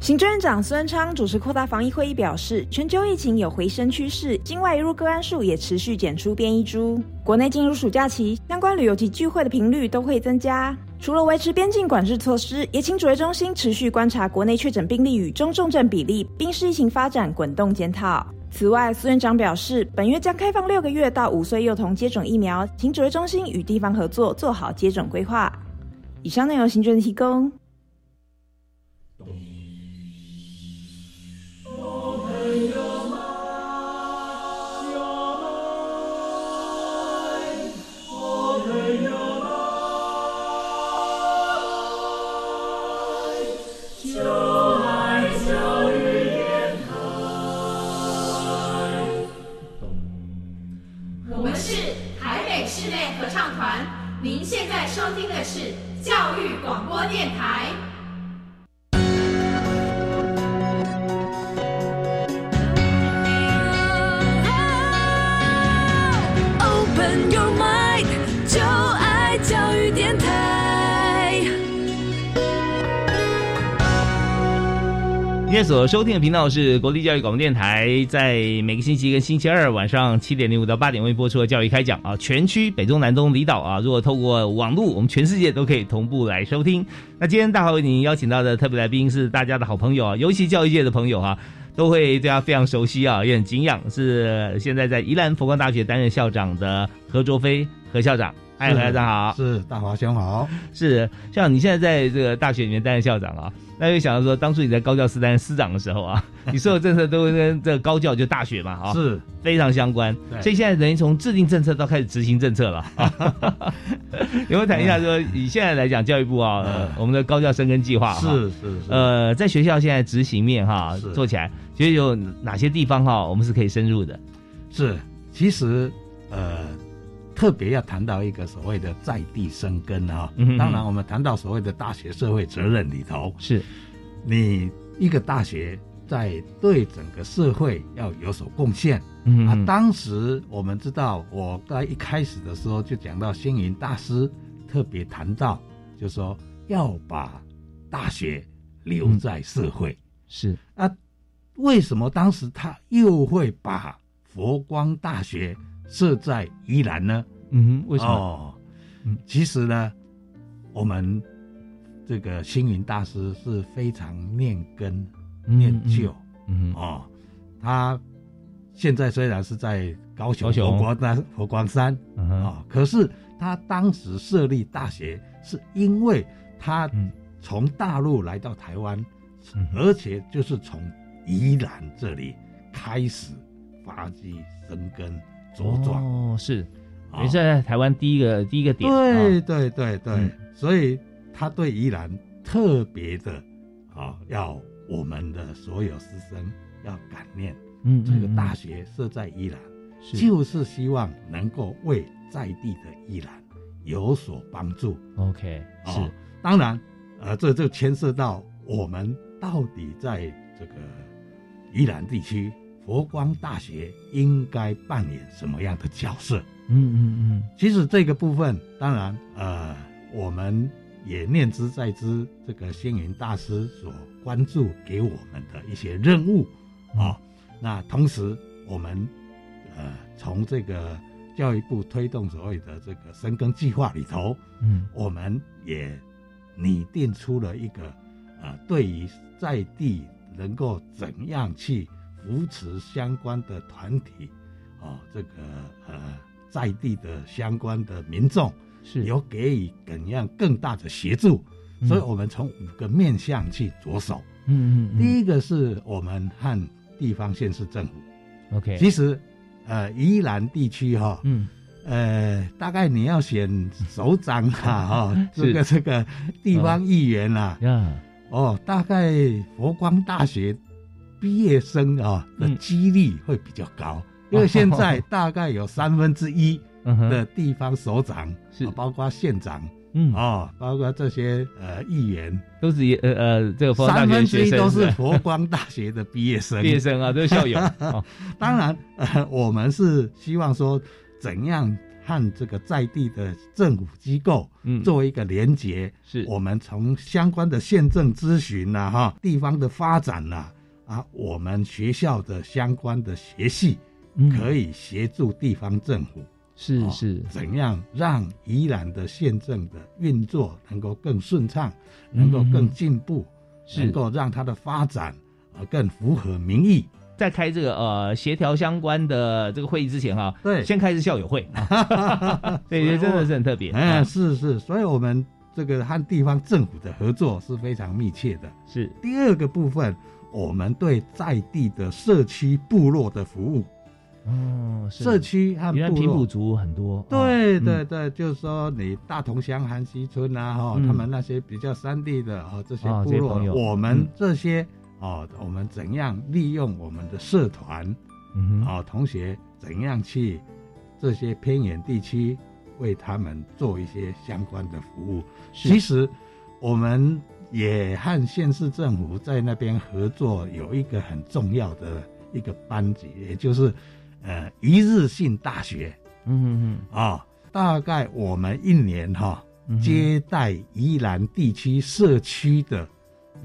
[SPEAKER 4] 行政院长孙昌主持扩大防疫会议表示，全球疫情有回升趋势，境外移入个案数也持续检出变异株。国内进入暑假期，相关旅游及聚会的频率都会增加。除了维持边境管制措施，也请指挥中心持续观察国内确诊病例与中重症比例，并视疫情发展滚动检讨。此外，苏院长表示，本月将开放六个月到五岁幼童接种疫苗，请指挥中心与地方合作，做好接种规划。以上内容，行政提供。
[SPEAKER 1] 天所收听的频道是国立教育广播电台，在每个星期跟星期二晚上七点零五到八点为播出的教育开讲啊，全区北中南东离岛啊，如果透过网络，我们全世界都可以同步来收听。那今天大华为您邀请到的特别来宾是大家的好朋友啊，尤其教育界的朋友哈、都会对他非常熟悉啊，也很敬仰，是现在在宜兰佛光大学担任校长的何卓飞何校长。嗨，
[SPEAKER 2] 是
[SPEAKER 1] 何校长好。
[SPEAKER 2] 是大华兄好。
[SPEAKER 1] 是，像你现在在这个大学里面担任校长啊，那就想到说，当初你在高教司担任司长的时候啊，你所有政策都跟这个高教就大学嘛，啊，
[SPEAKER 2] 是
[SPEAKER 1] 非常相关。所以现在等于从制定政策到开始执行政策了。有没有谈一下说，以现在来讲，教育部啊，呃我们的高教生根计划哈
[SPEAKER 2] 是是是
[SPEAKER 1] 呃，在学校现在执行面哈
[SPEAKER 2] 是
[SPEAKER 1] 做起来，其实有哪些地方哈，我们是可以深入的？
[SPEAKER 2] 是，其实呃，特别要谈到一个所谓的在地生根啊、
[SPEAKER 1] 嗯
[SPEAKER 2] 当然，我们谈到所谓的大学社会责任里头，
[SPEAKER 1] 是
[SPEAKER 2] 你一个大学在对整个社会要有所贡献。
[SPEAKER 1] 嗯
[SPEAKER 2] 啊，当时我们知道，我在一开始的时候就讲到星云大师特别谈到，就说要把大学留在社会。
[SPEAKER 1] 是
[SPEAKER 2] 啊，为什么当时他又会把佛光大学设在宜兰呢？
[SPEAKER 1] 嗯哼，为什么？
[SPEAKER 2] 哦，其实呢，我们这个星云大师是非常念根、
[SPEAKER 1] 嗯
[SPEAKER 2] 念旧，
[SPEAKER 1] 嗯
[SPEAKER 2] 哦，他现在虽然是在高佛光山佛光山啊、
[SPEAKER 1] 嗯哼。
[SPEAKER 2] 哦，可是他当时设立大学，是因为他
[SPEAKER 1] 嗯。
[SPEAKER 2] 从大陆来到台湾，而且就是从宜兰这里开始发迹生根茁壮。
[SPEAKER 1] 哦，是，
[SPEAKER 2] 哦
[SPEAKER 1] 也是在台湾第一个第一个点。
[SPEAKER 2] 对
[SPEAKER 1] 啊
[SPEAKER 2] 对对对，
[SPEAKER 1] 嗯
[SPEAKER 2] 所以他对宜兰特别的啊，要我们的所有师生要感念。
[SPEAKER 1] 嗯
[SPEAKER 2] 这个大学设在宜兰，
[SPEAKER 1] 是
[SPEAKER 2] 就是希望能够为在地的宜兰有所帮助。
[SPEAKER 1] OK，
[SPEAKER 2] 哦
[SPEAKER 1] 是，
[SPEAKER 2] 当然，呃，这就牵涉到我们到底在这个宜兰地区，佛光大学应该扮演什么样的角色？
[SPEAKER 1] 嗯嗯嗯，
[SPEAKER 2] 其实这个部分，当然，呃，我们也念之在之，这个星云大师所关注给我们的一些任务。啊、那同时，我们呃从这个教育部推动所谓的这个深耕计划里头，
[SPEAKER 1] 嗯，
[SPEAKER 2] 我们也拟定出了一个呃，对于在地能够怎样去扶持相关的团体，哦，这个呃在地的相关的民众
[SPEAKER 1] 是。
[SPEAKER 2] 有给予怎样更大的协助，
[SPEAKER 1] 嗯。
[SPEAKER 2] 所以我们从五个面向去着手。
[SPEAKER 1] 嗯嗯
[SPEAKER 2] 第一个是我们和地方县市政府
[SPEAKER 1] ，，OK，
[SPEAKER 2] 其实呃宜兰地区哈、
[SPEAKER 1] 嗯。
[SPEAKER 2] 呃，大概你要选首长啊，哈、
[SPEAKER 1] 是。
[SPEAKER 2] 这个这个地方议员啊，
[SPEAKER 1] 呀，
[SPEAKER 2] 哦，大概佛光大学毕业生啊的
[SPEAKER 1] 嗯。
[SPEAKER 2] 几率会比较高，因为现在大概有三分之一的地方首长，
[SPEAKER 1] 是。
[SPEAKER 2] 啊包括县长，
[SPEAKER 1] 嗯。
[SPEAKER 2] 哦，包括这些呃议员，
[SPEAKER 1] 都是呃呃这个
[SPEAKER 2] 三分之一都是佛光大学的毕业生，
[SPEAKER 1] 毕业生啊，都是校友。哦。
[SPEAKER 2] 当然，呃，我们是希望说，怎样和这个在地的政府机构，
[SPEAKER 1] 嗯。
[SPEAKER 2] 作为一个连结，
[SPEAKER 1] 是。
[SPEAKER 2] 我们从相关的县政咨询呐，哈，地方的发展呐、啊，我们学校的相关的学系，
[SPEAKER 1] 嗯。
[SPEAKER 2] 可以协助地方政府，哦
[SPEAKER 1] 是。是
[SPEAKER 2] 怎样让宜兰的县政的运作能够更顺畅，能够更进步，能够让它的发展啊更符合民意。
[SPEAKER 1] 在开这个呃协调相关的这个会议之前哈，
[SPEAKER 2] 对。
[SPEAKER 1] 先开始校友会，啊 对，真的是很特别。
[SPEAKER 2] 哎，
[SPEAKER 1] 啊
[SPEAKER 2] 是是，所以我们这个和地方政府的合作是非常密切的。
[SPEAKER 1] 是。
[SPEAKER 2] 第二个部分，我们对在地的社区部落的服务，
[SPEAKER 1] 哦，
[SPEAKER 2] 社区和部落。
[SPEAKER 1] 平埔族很多，
[SPEAKER 2] 对
[SPEAKER 1] 哦
[SPEAKER 2] 对对，就是说你大同乡、韩溪村啊，哈、
[SPEAKER 1] 嗯。
[SPEAKER 2] 他们那些比较山地的啊、这些
[SPEAKER 1] 哦
[SPEAKER 2] 部落，我们
[SPEAKER 1] 嗯。
[SPEAKER 2] 这些哦，我们怎样利用我们的社团
[SPEAKER 1] 嗯哼，
[SPEAKER 2] 啊、同学怎样去这些偏远地区为他们做一些相关的服务。其实我们也和县市政府在那边合作，有一个很重要的一个班级，也就是呃一日性大学。
[SPEAKER 1] 嗯嗯
[SPEAKER 2] 啊、大概我们一年哈、
[SPEAKER 1] 嗯
[SPEAKER 2] 接待宜兰地区社区的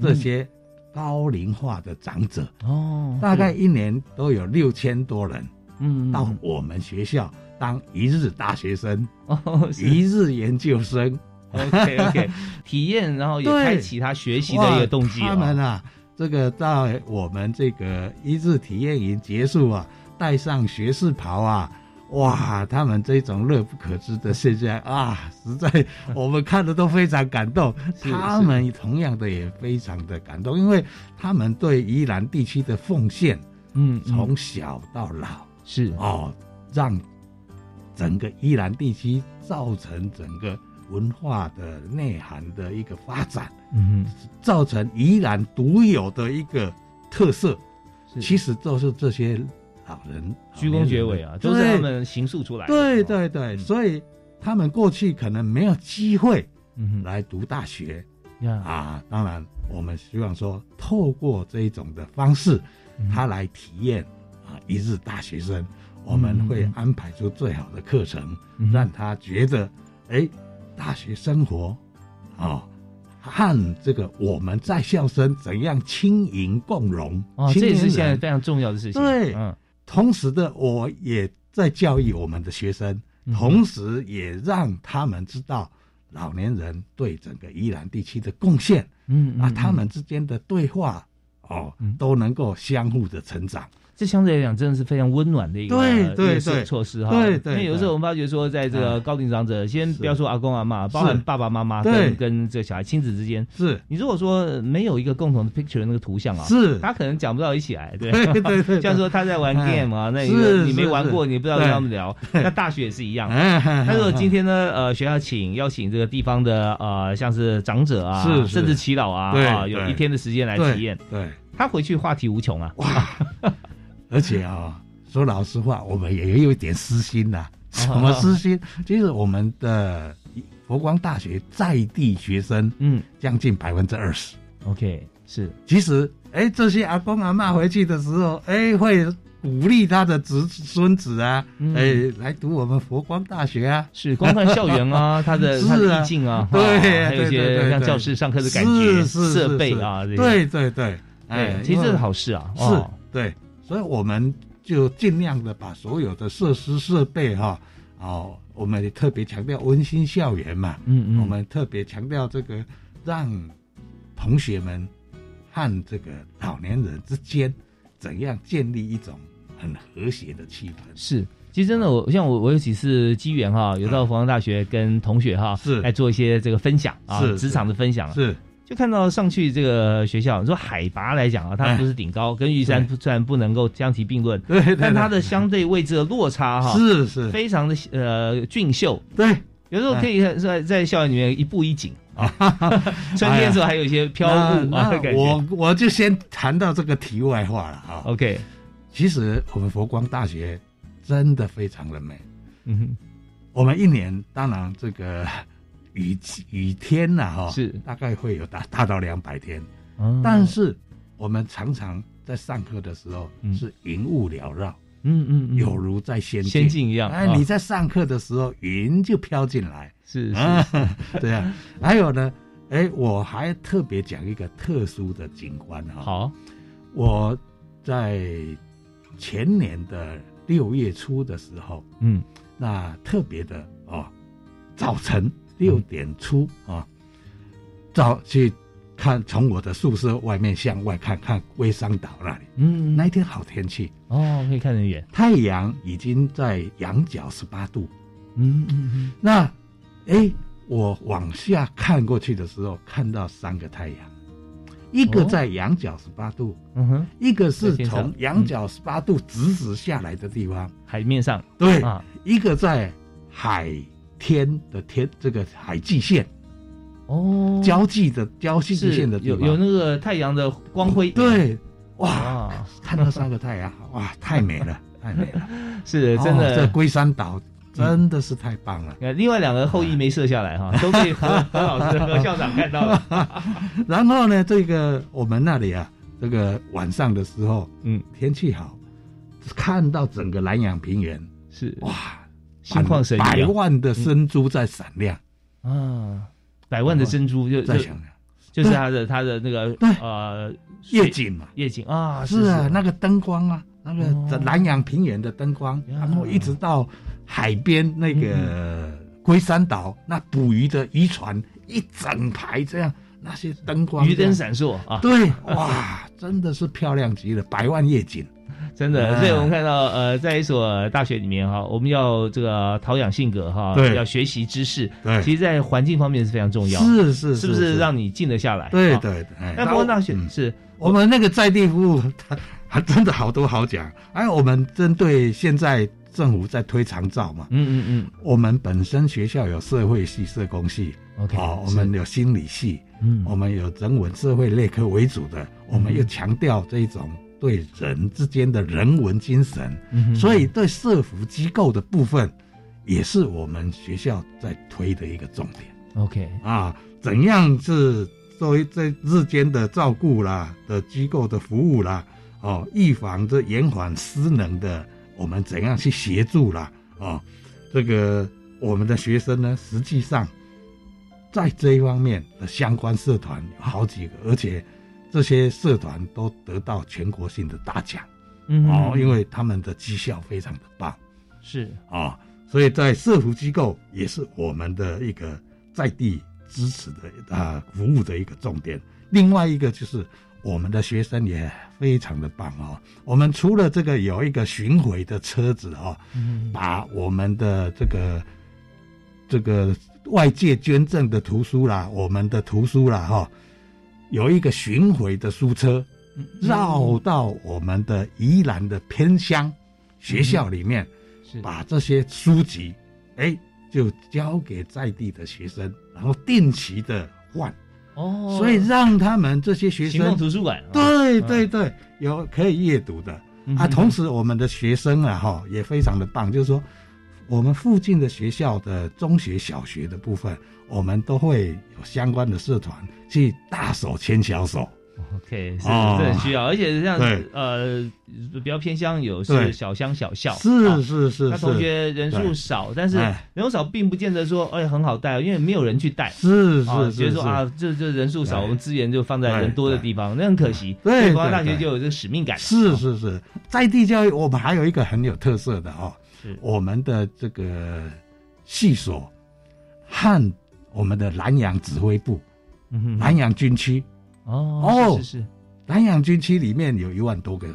[SPEAKER 2] 这些高龄化的长者，
[SPEAKER 1] 哦，
[SPEAKER 2] 大概一年都有六千多人
[SPEAKER 1] 嗯
[SPEAKER 2] 到我们学校当一日大学生、
[SPEAKER 1] 哦
[SPEAKER 2] 一日研究生。
[SPEAKER 1] OK OK 体验，然后也开启他学习的一个动机
[SPEAKER 2] 哇他
[SPEAKER 1] 哦。
[SPEAKER 2] 们啊，这个到我们这个一日体验营结束啊，带上学士袍啊。哇，他们这种乐不可支的现象啊，实在我们看的都非常感动。他们同样的也非常的感动，因为他们对宜兰地区的奉献，
[SPEAKER 1] 嗯，嗯
[SPEAKER 2] 从小到老
[SPEAKER 1] 是
[SPEAKER 2] 哦，让整个宜兰地区造成整个文化的内涵的一个发展。
[SPEAKER 1] 嗯
[SPEAKER 2] 造成宜兰独有的一个特色，
[SPEAKER 1] 是
[SPEAKER 2] 其实都是这些老人
[SPEAKER 1] 哼，居功厥伟啊，都是他们形塑出来的。
[SPEAKER 2] 对
[SPEAKER 1] 哦
[SPEAKER 2] 对对，
[SPEAKER 1] 嗯
[SPEAKER 2] 所以他们过去可能没有机会
[SPEAKER 1] 嗯哼
[SPEAKER 2] 来读大学
[SPEAKER 1] 呀，
[SPEAKER 2] 啊。当然，我们希望说，透过这一种的方式，
[SPEAKER 1] 嗯
[SPEAKER 2] 他来体验啊一日大学生，我们会安排出最好的课程，
[SPEAKER 1] 嗯
[SPEAKER 2] 让他觉得，哎，大学生活啊。和这个我们在校生怎样轻盈共融
[SPEAKER 1] 哦，这也是现在非常重要的事情。
[SPEAKER 2] 对
[SPEAKER 1] 嗯
[SPEAKER 2] 同时的，我也在教育我们的学生，同时也让他们知道老年人对整个宜兰地区的贡献啊，
[SPEAKER 1] 嗯嗯
[SPEAKER 2] 他们之间的对话哦，都能够相互的成长。
[SPEAKER 1] 这相对来讲真的是非常温暖的一个
[SPEAKER 2] 对对
[SPEAKER 1] 措施哈。
[SPEAKER 2] 对对
[SPEAKER 1] 因为有时候我们发觉说，在这个
[SPEAKER 2] 哎
[SPEAKER 1] 高龄长者，先
[SPEAKER 2] 是。
[SPEAKER 1] 不要说阿公阿妈，包含爸爸妈妈
[SPEAKER 2] 对。
[SPEAKER 1] 跟跟这个小孩亲子之间，
[SPEAKER 2] 是。
[SPEAKER 1] 你如果说没有一个共同的 picture 那个图像啊，
[SPEAKER 2] 是。
[SPEAKER 1] 他可能讲不到一起来，对。
[SPEAKER 2] 对对对
[SPEAKER 1] 像说他在玩
[SPEAKER 2] 哎。
[SPEAKER 1] game 啊，那你你没玩过，你不知道跟他们聊。那大学也是一样。
[SPEAKER 2] 哎
[SPEAKER 1] 那如果今天呢，呃，学校请邀请这个地方的呃，像是长者啊，甚至祈老啊，啊，有一天的时间来
[SPEAKER 2] 对
[SPEAKER 1] 体验，
[SPEAKER 2] 对，
[SPEAKER 1] 他回去话题无穷啊。
[SPEAKER 2] 而且啊、说老实话，我们也有一点私心呐、什
[SPEAKER 1] 哦
[SPEAKER 2] 么私心？其实我们的佛光大学在地学生，
[SPEAKER 1] 嗯，
[SPEAKER 2] 将近百分之二十。
[SPEAKER 1] OK，是，
[SPEAKER 2] 其实，哎，这些阿公阿妈回去的时候，哎，会鼓励他的子孙子啊，
[SPEAKER 1] 嗯。
[SPEAKER 2] 哎，来读我们佛光大学啊。
[SPEAKER 1] 是光看校园 啊，他的意境啊，
[SPEAKER 2] 对
[SPEAKER 1] 还有一些像教室上课的感觉、
[SPEAKER 2] 是是是
[SPEAKER 1] 设备啊，
[SPEAKER 2] 对对对，哎，，
[SPEAKER 1] 其实这是好事啊。
[SPEAKER 2] 是
[SPEAKER 1] 哦，
[SPEAKER 2] 对，所以我们就尽量的把所有的设施设备哈，哦，我们也特别强调温馨校园嘛，
[SPEAKER 1] 嗯嗯。
[SPEAKER 2] 我们特别强调这个让同学们和这个老年人之间怎样建立一种很和谐的气氛。
[SPEAKER 1] 是，其实真的，我像我，我有几次机缘哈，有到佛光大学跟同学哈，
[SPEAKER 2] 是。
[SPEAKER 1] 来做一些这个分享啊，职场的分享，
[SPEAKER 2] 是。
[SPEAKER 1] 就看到上去这个学校，你说海拔来讲啊，它不是顶高，跟玉山虽然不能够相提并论，
[SPEAKER 2] 对，
[SPEAKER 1] 但它的相对位置的落差哈，
[SPEAKER 2] 是是，
[SPEAKER 1] 非常的呃俊秀。
[SPEAKER 2] 对，
[SPEAKER 1] 有时候可以在在校园里面一步一景啊，春天的时候还有一些飘雾啊。
[SPEAKER 2] 我我就先谈到这个题外话了啊。
[SPEAKER 1] OK，
[SPEAKER 2] 其实我们佛光大学真的非常的美。
[SPEAKER 1] 嗯哼，
[SPEAKER 2] 我们一年当然这个。雨雨天呐，哈，
[SPEAKER 1] 是
[SPEAKER 2] 大概会有大大到两百天，
[SPEAKER 1] 嗯、
[SPEAKER 2] 但是我们常常在上课的时候是云雾缭绕，
[SPEAKER 1] 嗯嗯嗯，
[SPEAKER 2] 有如在仙
[SPEAKER 1] 仙境一样。
[SPEAKER 2] 哎，你在上课的时候，云就飘进来，
[SPEAKER 1] 是是，
[SPEAKER 2] 对啊。还有呢，哎，我还特别讲一个特殊的景观哈。
[SPEAKER 1] 好，
[SPEAKER 2] 我在前年的六月初的时候，
[SPEAKER 1] 嗯，
[SPEAKER 2] 那特别的哦，早晨。六点出啊，早去看，从我的宿舍外面向外看看微山岛那里。
[SPEAKER 1] 嗯，
[SPEAKER 2] 那一天好天气
[SPEAKER 1] 哦，可以看得远。
[SPEAKER 2] 太阳已经在仰角十八度。
[SPEAKER 1] 嗯嗯嗯。
[SPEAKER 2] 那，哎，我往下看过去的时候，看到三个太阳，一个在仰角十八度，
[SPEAKER 1] 嗯哼，
[SPEAKER 2] 一个是从仰角十八度直直下来的地方，
[SPEAKER 1] 海面上。
[SPEAKER 2] 对
[SPEAKER 1] 啊，
[SPEAKER 2] 一个在海。天的天，这个海际线，
[SPEAKER 1] 哦，
[SPEAKER 2] 交际的交际线的地
[SPEAKER 1] 方，有有那个太阳的光辉，
[SPEAKER 2] 对，哇，看到三个太阳，哇，太美了，太美了，
[SPEAKER 1] 是真的，
[SPEAKER 2] 这龟山岛真的是太棒了。
[SPEAKER 1] 另外两个后羿没射下来哈，都被何何老师和校长看到了。
[SPEAKER 2] 然后呢，这个我们那里啊，这个晚上的时候，
[SPEAKER 1] 嗯，
[SPEAKER 2] 天气好，看到整个南洋平原
[SPEAKER 1] 是。
[SPEAKER 2] 哇。
[SPEAKER 1] 心旷神怡，
[SPEAKER 2] 百万的珍珠在闪亮。
[SPEAKER 1] 啊！百万的珍珠就
[SPEAKER 2] 在闪亮，
[SPEAKER 1] 就是它的它的那个呃
[SPEAKER 2] 夜景嘛，
[SPEAKER 1] 夜景啊，
[SPEAKER 2] 是啊，那个灯光啊，那个南洋平原的灯光，然后一直到海边那个龟山岛，那捕鱼的渔船一整排这样，那些灯光
[SPEAKER 1] 鱼灯闪烁啊，
[SPEAKER 2] 对，哇，真的是漂亮极了，百万夜景。
[SPEAKER 1] 真的，所以我们看到，呃，在一所大学里面哈，我们要这个陶养性格哈，
[SPEAKER 2] 对，
[SPEAKER 1] 要学习知识，
[SPEAKER 2] 对，
[SPEAKER 1] 其实，在环境方面是非常重要，
[SPEAKER 2] 是是，
[SPEAKER 1] 是不是让你静得下来？
[SPEAKER 2] 对对对。
[SPEAKER 1] 那佛光大学是。
[SPEAKER 2] 我们那个在地服务，它还真的好多好讲。哎，我们针对现在政府在推长照嘛，
[SPEAKER 1] 嗯嗯嗯，
[SPEAKER 2] 我们本身学校有社会系、社工系
[SPEAKER 1] ，OK，
[SPEAKER 2] 好，我们有心理系，
[SPEAKER 1] 嗯，
[SPEAKER 2] 我们有人文社会类科为主的，我们又强调这一种。对人之间的人文精神，
[SPEAKER 1] 嗯、
[SPEAKER 2] 所以对社服机构的部分，也是我们学校在推的一个重点。
[SPEAKER 1] OK
[SPEAKER 2] 啊，怎样是作为在日间的照顾啦的机构的服务啦，哦，预防这延缓失能的，我们怎样去协助啦？哦，这个我们的学生呢，实际上在这一方面的相关社团有好几个，而且。这些社团都得到全国性的大奖，
[SPEAKER 1] 嗯
[SPEAKER 2] 哦，因为他们的绩效非常的棒，
[SPEAKER 1] 是
[SPEAKER 2] 啊，所以在社服机构也是我们的一个在地支持的啊服务的一个重点。另外一个就是我们的学生也非常的棒哦，我们除了这个有一个巡回的车子哦，
[SPEAKER 1] 嗯，
[SPEAKER 2] 把我们的这个这个外界捐赠的图书啦，我们的图书啦哈。有一个巡回的书车，绕到我们的宜兰的偏乡学校里面，把这些书籍，哎，就交给在地的学生，然后定期的换。
[SPEAKER 1] 哦，
[SPEAKER 2] 所以让他们这些学生
[SPEAKER 1] 图书馆，
[SPEAKER 2] 对对对，有可以阅读的啊。同时，我们的学生啊，哈，也非常的棒，就是说，我们附近的学校的中学、小学的部分。我们都会有相关的社团去大手牵小手
[SPEAKER 1] ，OK，是、哦、这很需要，而且像
[SPEAKER 2] 对。
[SPEAKER 1] 呃比较偏乡有是小乡小校，
[SPEAKER 2] 是是是，
[SPEAKER 1] 那同学人数少，但是人数少并不见得说哎很好带，因为没有人去带，
[SPEAKER 2] 是是
[SPEAKER 1] 啊，觉得说啊这这人数少，我们资源就放在人多的地方，那很可惜。
[SPEAKER 2] 对，
[SPEAKER 1] 国大学就有这个使命感。
[SPEAKER 2] 是是是，在地教育我们还有一个很有特色的哦，
[SPEAKER 1] 是。
[SPEAKER 2] 我们的这个系所和。我们的南洋指挥部，
[SPEAKER 1] 嗯、
[SPEAKER 2] 南洋军区。
[SPEAKER 1] 哦，是是是，
[SPEAKER 2] 南洋军区里面有一万多个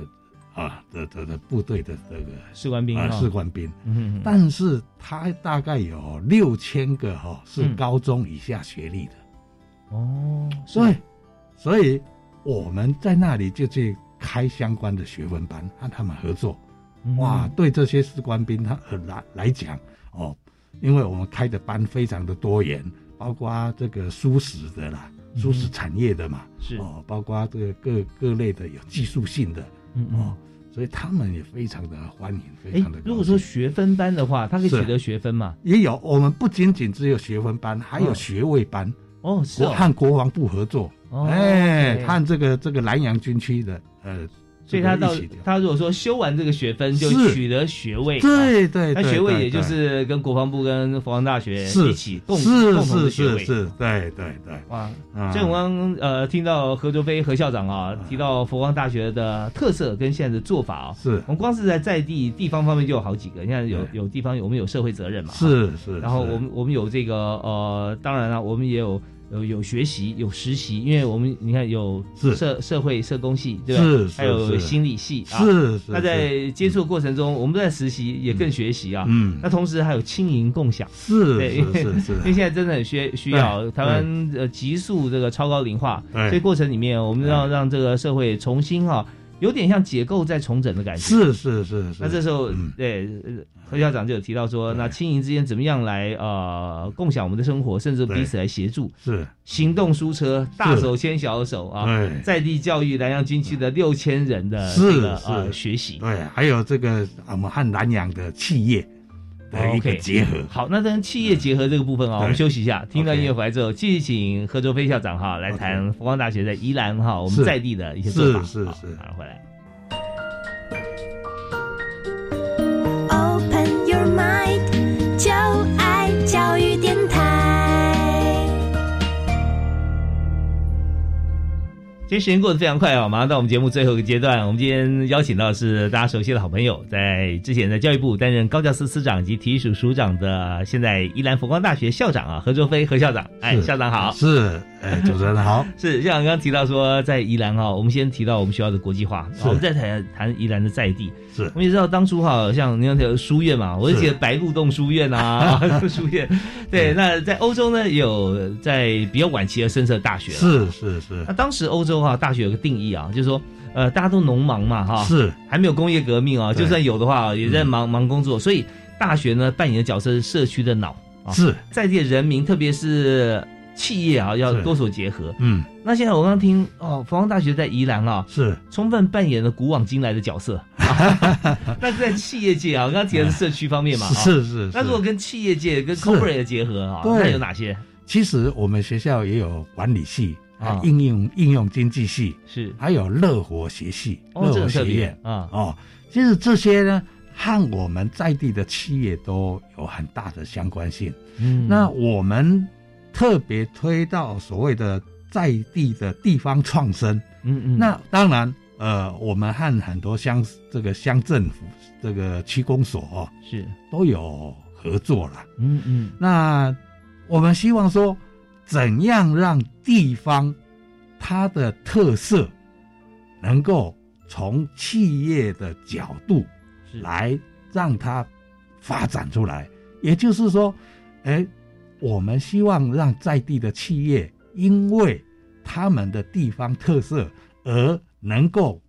[SPEAKER 2] 啊的的的部队的这个
[SPEAKER 1] 士官兵
[SPEAKER 2] 啊
[SPEAKER 1] 哦。
[SPEAKER 2] 士官兵，
[SPEAKER 1] 嗯嗯
[SPEAKER 2] 但是他大概有六千个哈、是
[SPEAKER 1] 嗯。
[SPEAKER 2] 高中以下学历的，
[SPEAKER 1] 哦，
[SPEAKER 2] 所以所以我们在那里就去开相关的学分班，和他们合作。
[SPEAKER 1] 嗯
[SPEAKER 2] 哇，对这些士官兵他呃来来讲哦，因为我们开的班非常的多元，包括这个素食的啦，
[SPEAKER 1] 嗯
[SPEAKER 2] 素食产业的嘛，
[SPEAKER 1] 是
[SPEAKER 2] 哦，包括这个各各类的有技术性的
[SPEAKER 1] 嗯嗯
[SPEAKER 2] 哦，所以他们也非常的欢迎，非
[SPEAKER 1] 哎
[SPEAKER 2] 常的。，
[SPEAKER 1] 如果说学分班的话，他可以取得学分嘛？
[SPEAKER 2] 也有，我们不仅仅只有学分班，还有
[SPEAKER 1] 嗯
[SPEAKER 2] 学位班。
[SPEAKER 1] 哦，是
[SPEAKER 2] 和国防部合作，
[SPEAKER 1] 哦
[SPEAKER 2] 哎和这个这个南洋军区的呃，
[SPEAKER 1] 所以他到他如果说修完这个学分，就取得学位，
[SPEAKER 2] 对对对对
[SPEAKER 1] 学位也就是跟国防部跟佛光大学一起共
[SPEAKER 2] 是
[SPEAKER 1] 共同的学位。
[SPEAKER 2] 是。是，对对对，
[SPEAKER 1] 哇，
[SPEAKER 2] 啊。
[SPEAKER 1] 所以我刚刚呃听到何卓飞何校长啊提到佛光大学的特色跟现在的做法啊，
[SPEAKER 2] 是。
[SPEAKER 1] 我们光是在在地地方方面就有好几个，你看有有地方有我们有社会责任嘛，
[SPEAKER 2] 是是
[SPEAKER 1] 然后我们我们有这个呃，当然了，我们也有有有学习有实习，因为我们你看有社社会社工系对吧？
[SPEAKER 2] 是是
[SPEAKER 1] 还有心理系啊。
[SPEAKER 2] 是是
[SPEAKER 1] 那在接触过程中，我们在实习也更学习啊。
[SPEAKER 2] 嗯。
[SPEAKER 1] 那同时还有轻盈共享。
[SPEAKER 2] 是
[SPEAKER 1] 对，因为
[SPEAKER 2] 是是是。
[SPEAKER 1] 因为现在真的很需需要
[SPEAKER 2] 对
[SPEAKER 1] 台湾呃急速这个超高龄化，
[SPEAKER 2] 对。
[SPEAKER 1] 所以过程里面我们要让这个社会重新哈、有点像解构再重整的感觉。
[SPEAKER 2] 是是是是，
[SPEAKER 1] 那这时候，
[SPEAKER 2] 嗯。
[SPEAKER 1] 对呃何校长就有提到说，那亲营之间怎么样来呃共享我们的生活，甚至彼此来协助，
[SPEAKER 2] 是。
[SPEAKER 1] 行动书车，大手牵小手啊
[SPEAKER 2] 对，
[SPEAKER 1] 在地教育南洋军区的六千人的
[SPEAKER 2] 是
[SPEAKER 1] 这个
[SPEAKER 2] 是
[SPEAKER 1] 呃学习。
[SPEAKER 2] 对，还有这个我们和南洋的企业的一个
[SPEAKER 1] OK
[SPEAKER 2] 结合，
[SPEAKER 1] 好，那跟企业结合这个部分啊，
[SPEAKER 2] 对
[SPEAKER 1] 我们休息一下，听到音乐回来之后，继续请何卓飞校长哈来谈佛光大学在宜兰哈我们在地的一些做法。
[SPEAKER 2] 是是是。
[SPEAKER 1] 马上回来。
[SPEAKER 5] Open your mind，
[SPEAKER 1] 今天时间过得非常快啊，马上到我们节目最后一个阶段。我们今天邀请到的是大家熟悉的好朋友，在之前在教育部担任高教司司长及体育署署长的，现在宜兰佛光大学校长啊何卓飞何校长。哎，校长好。
[SPEAKER 2] 是，哎，主持人好，
[SPEAKER 1] 是，像刚刚提到说，在宜兰哈，我们先提到我们学校的国际化，我们再谈谈宜兰的在地。
[SPEAKER 2] 是
[SPEAKER 1] 我们也知道当初哈，像您有书院嘛，我就记得白鹿洞书院啊，书院。对，那在欧洲呢，有在比较晚期的深色大学。
[SPEAKER 2] 是是是
[SPEAKER 1] 那当时欧洲哈大学有个定义啊，就是说，呃，大家都农忙嘛哈，
[SPEAKER 2] 是。
[SPEAKER 1] 还没有工业革命啊，就算有的话，也在忙忙工作，所以大学呢扮演的角色是社区的脑啊，
[SPEAKER 2] 是。
[SPEAKER 1] 在地的人民，特别是企业啊，要多所结合。
[SPEAKER 2] 嗯。
[SPEAKER 1] 那现在我刚刚听哦，佛光大学在宜兰啊，
[SPEAKER 2] 是。
[SPEAKER 1] 充分扮演了古往今来的角色。那在企业界啊，我刚刚提的是社区方面嘛，啊。
[SPEAKER 2] 是是是。
[SPEAKER 1] 那如果跟企业界跟 corporate 结合啊，
[SPEAKER 2] 对。
[SPEAKER 1] 那有哪些？
[SPEAKER 2] 其实我们学校也有管理系
[SPEAKER 1] 啊
[SPEAKER 2] 应用应用经济系，
[SPEAKER 1] 是
[SPEAKER 2] 还有乐活学系、
[SPEAKER 1] 哦
[SPEAKER 2] 乐活
[SPEAKER 1] 这很特别
[SPEAKER 2] 学院
[SPEAKER 1] 啊
[SPEAKER 2] 哦。其实这些呢，和我们在地的企业都有很大的相关性。
[SPEAKER 1] 嗯
[SPEAKER 2] 那我们特别推到所谓的在地的地方创生。
[SPEAKER 1] 嗯嗯，
[SPEAKER 2] 那当然，呃，我们和很多乡这个乡政府这个区公所哦
[SPEAKER 1] 是
[SPEAKER 2] 都有合作了。
[SPEAKER 1] 嗯嗯
[SPEAKER 2] 那我们希望说，怎样让地方它的特色能够从企业的角度
[SPEAKER 1] 是。
[SPEAKER 2] 来让它发展出来。也就是说，哎，我们希望让在地的企业，因为他们的地方特色而能够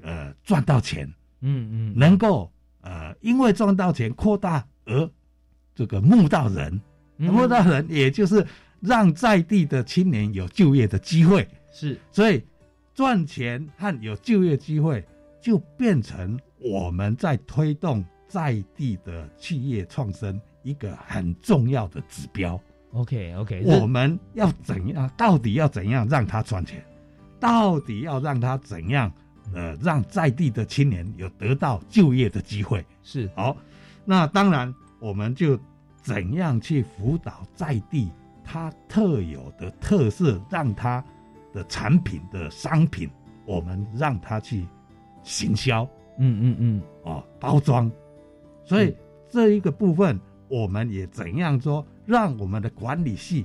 [SPEAKER 2] 呃赚到钱，
[SPEAKER 1] 嗯嗯，
[SPEAKER 2] 能够呃因为赚到钱扩大而这个募到人，
[SPEAKER 1] 嗯。
[SPEAKER 2] 募到人也就是让在地的青年有就业的机会，
[SPEAKER 1] 是
[SPEAKER 2] 所以赚钱和有就业机会就变成我们在推动在地的企业创生一个很重要的指标。
[SPEAKER 1] OK OK，
[SPEAKER 2] 我们要怎样？到底要怎样让他赚钱？到底要让他怎样？呃，让在地的青年有得到就业的机会。
[SPEAKER 1] 是
[SPEAKER 2] 好，那当然我们就怎样去辅导在地它特有的特色，让它的产品的商品，我们让它去行销
[SPEAKER 1] 嗯嗯嗯。
[SPEAKER 2] 哦包装。所以这一个部分，我们也怎样说，让我们的管理系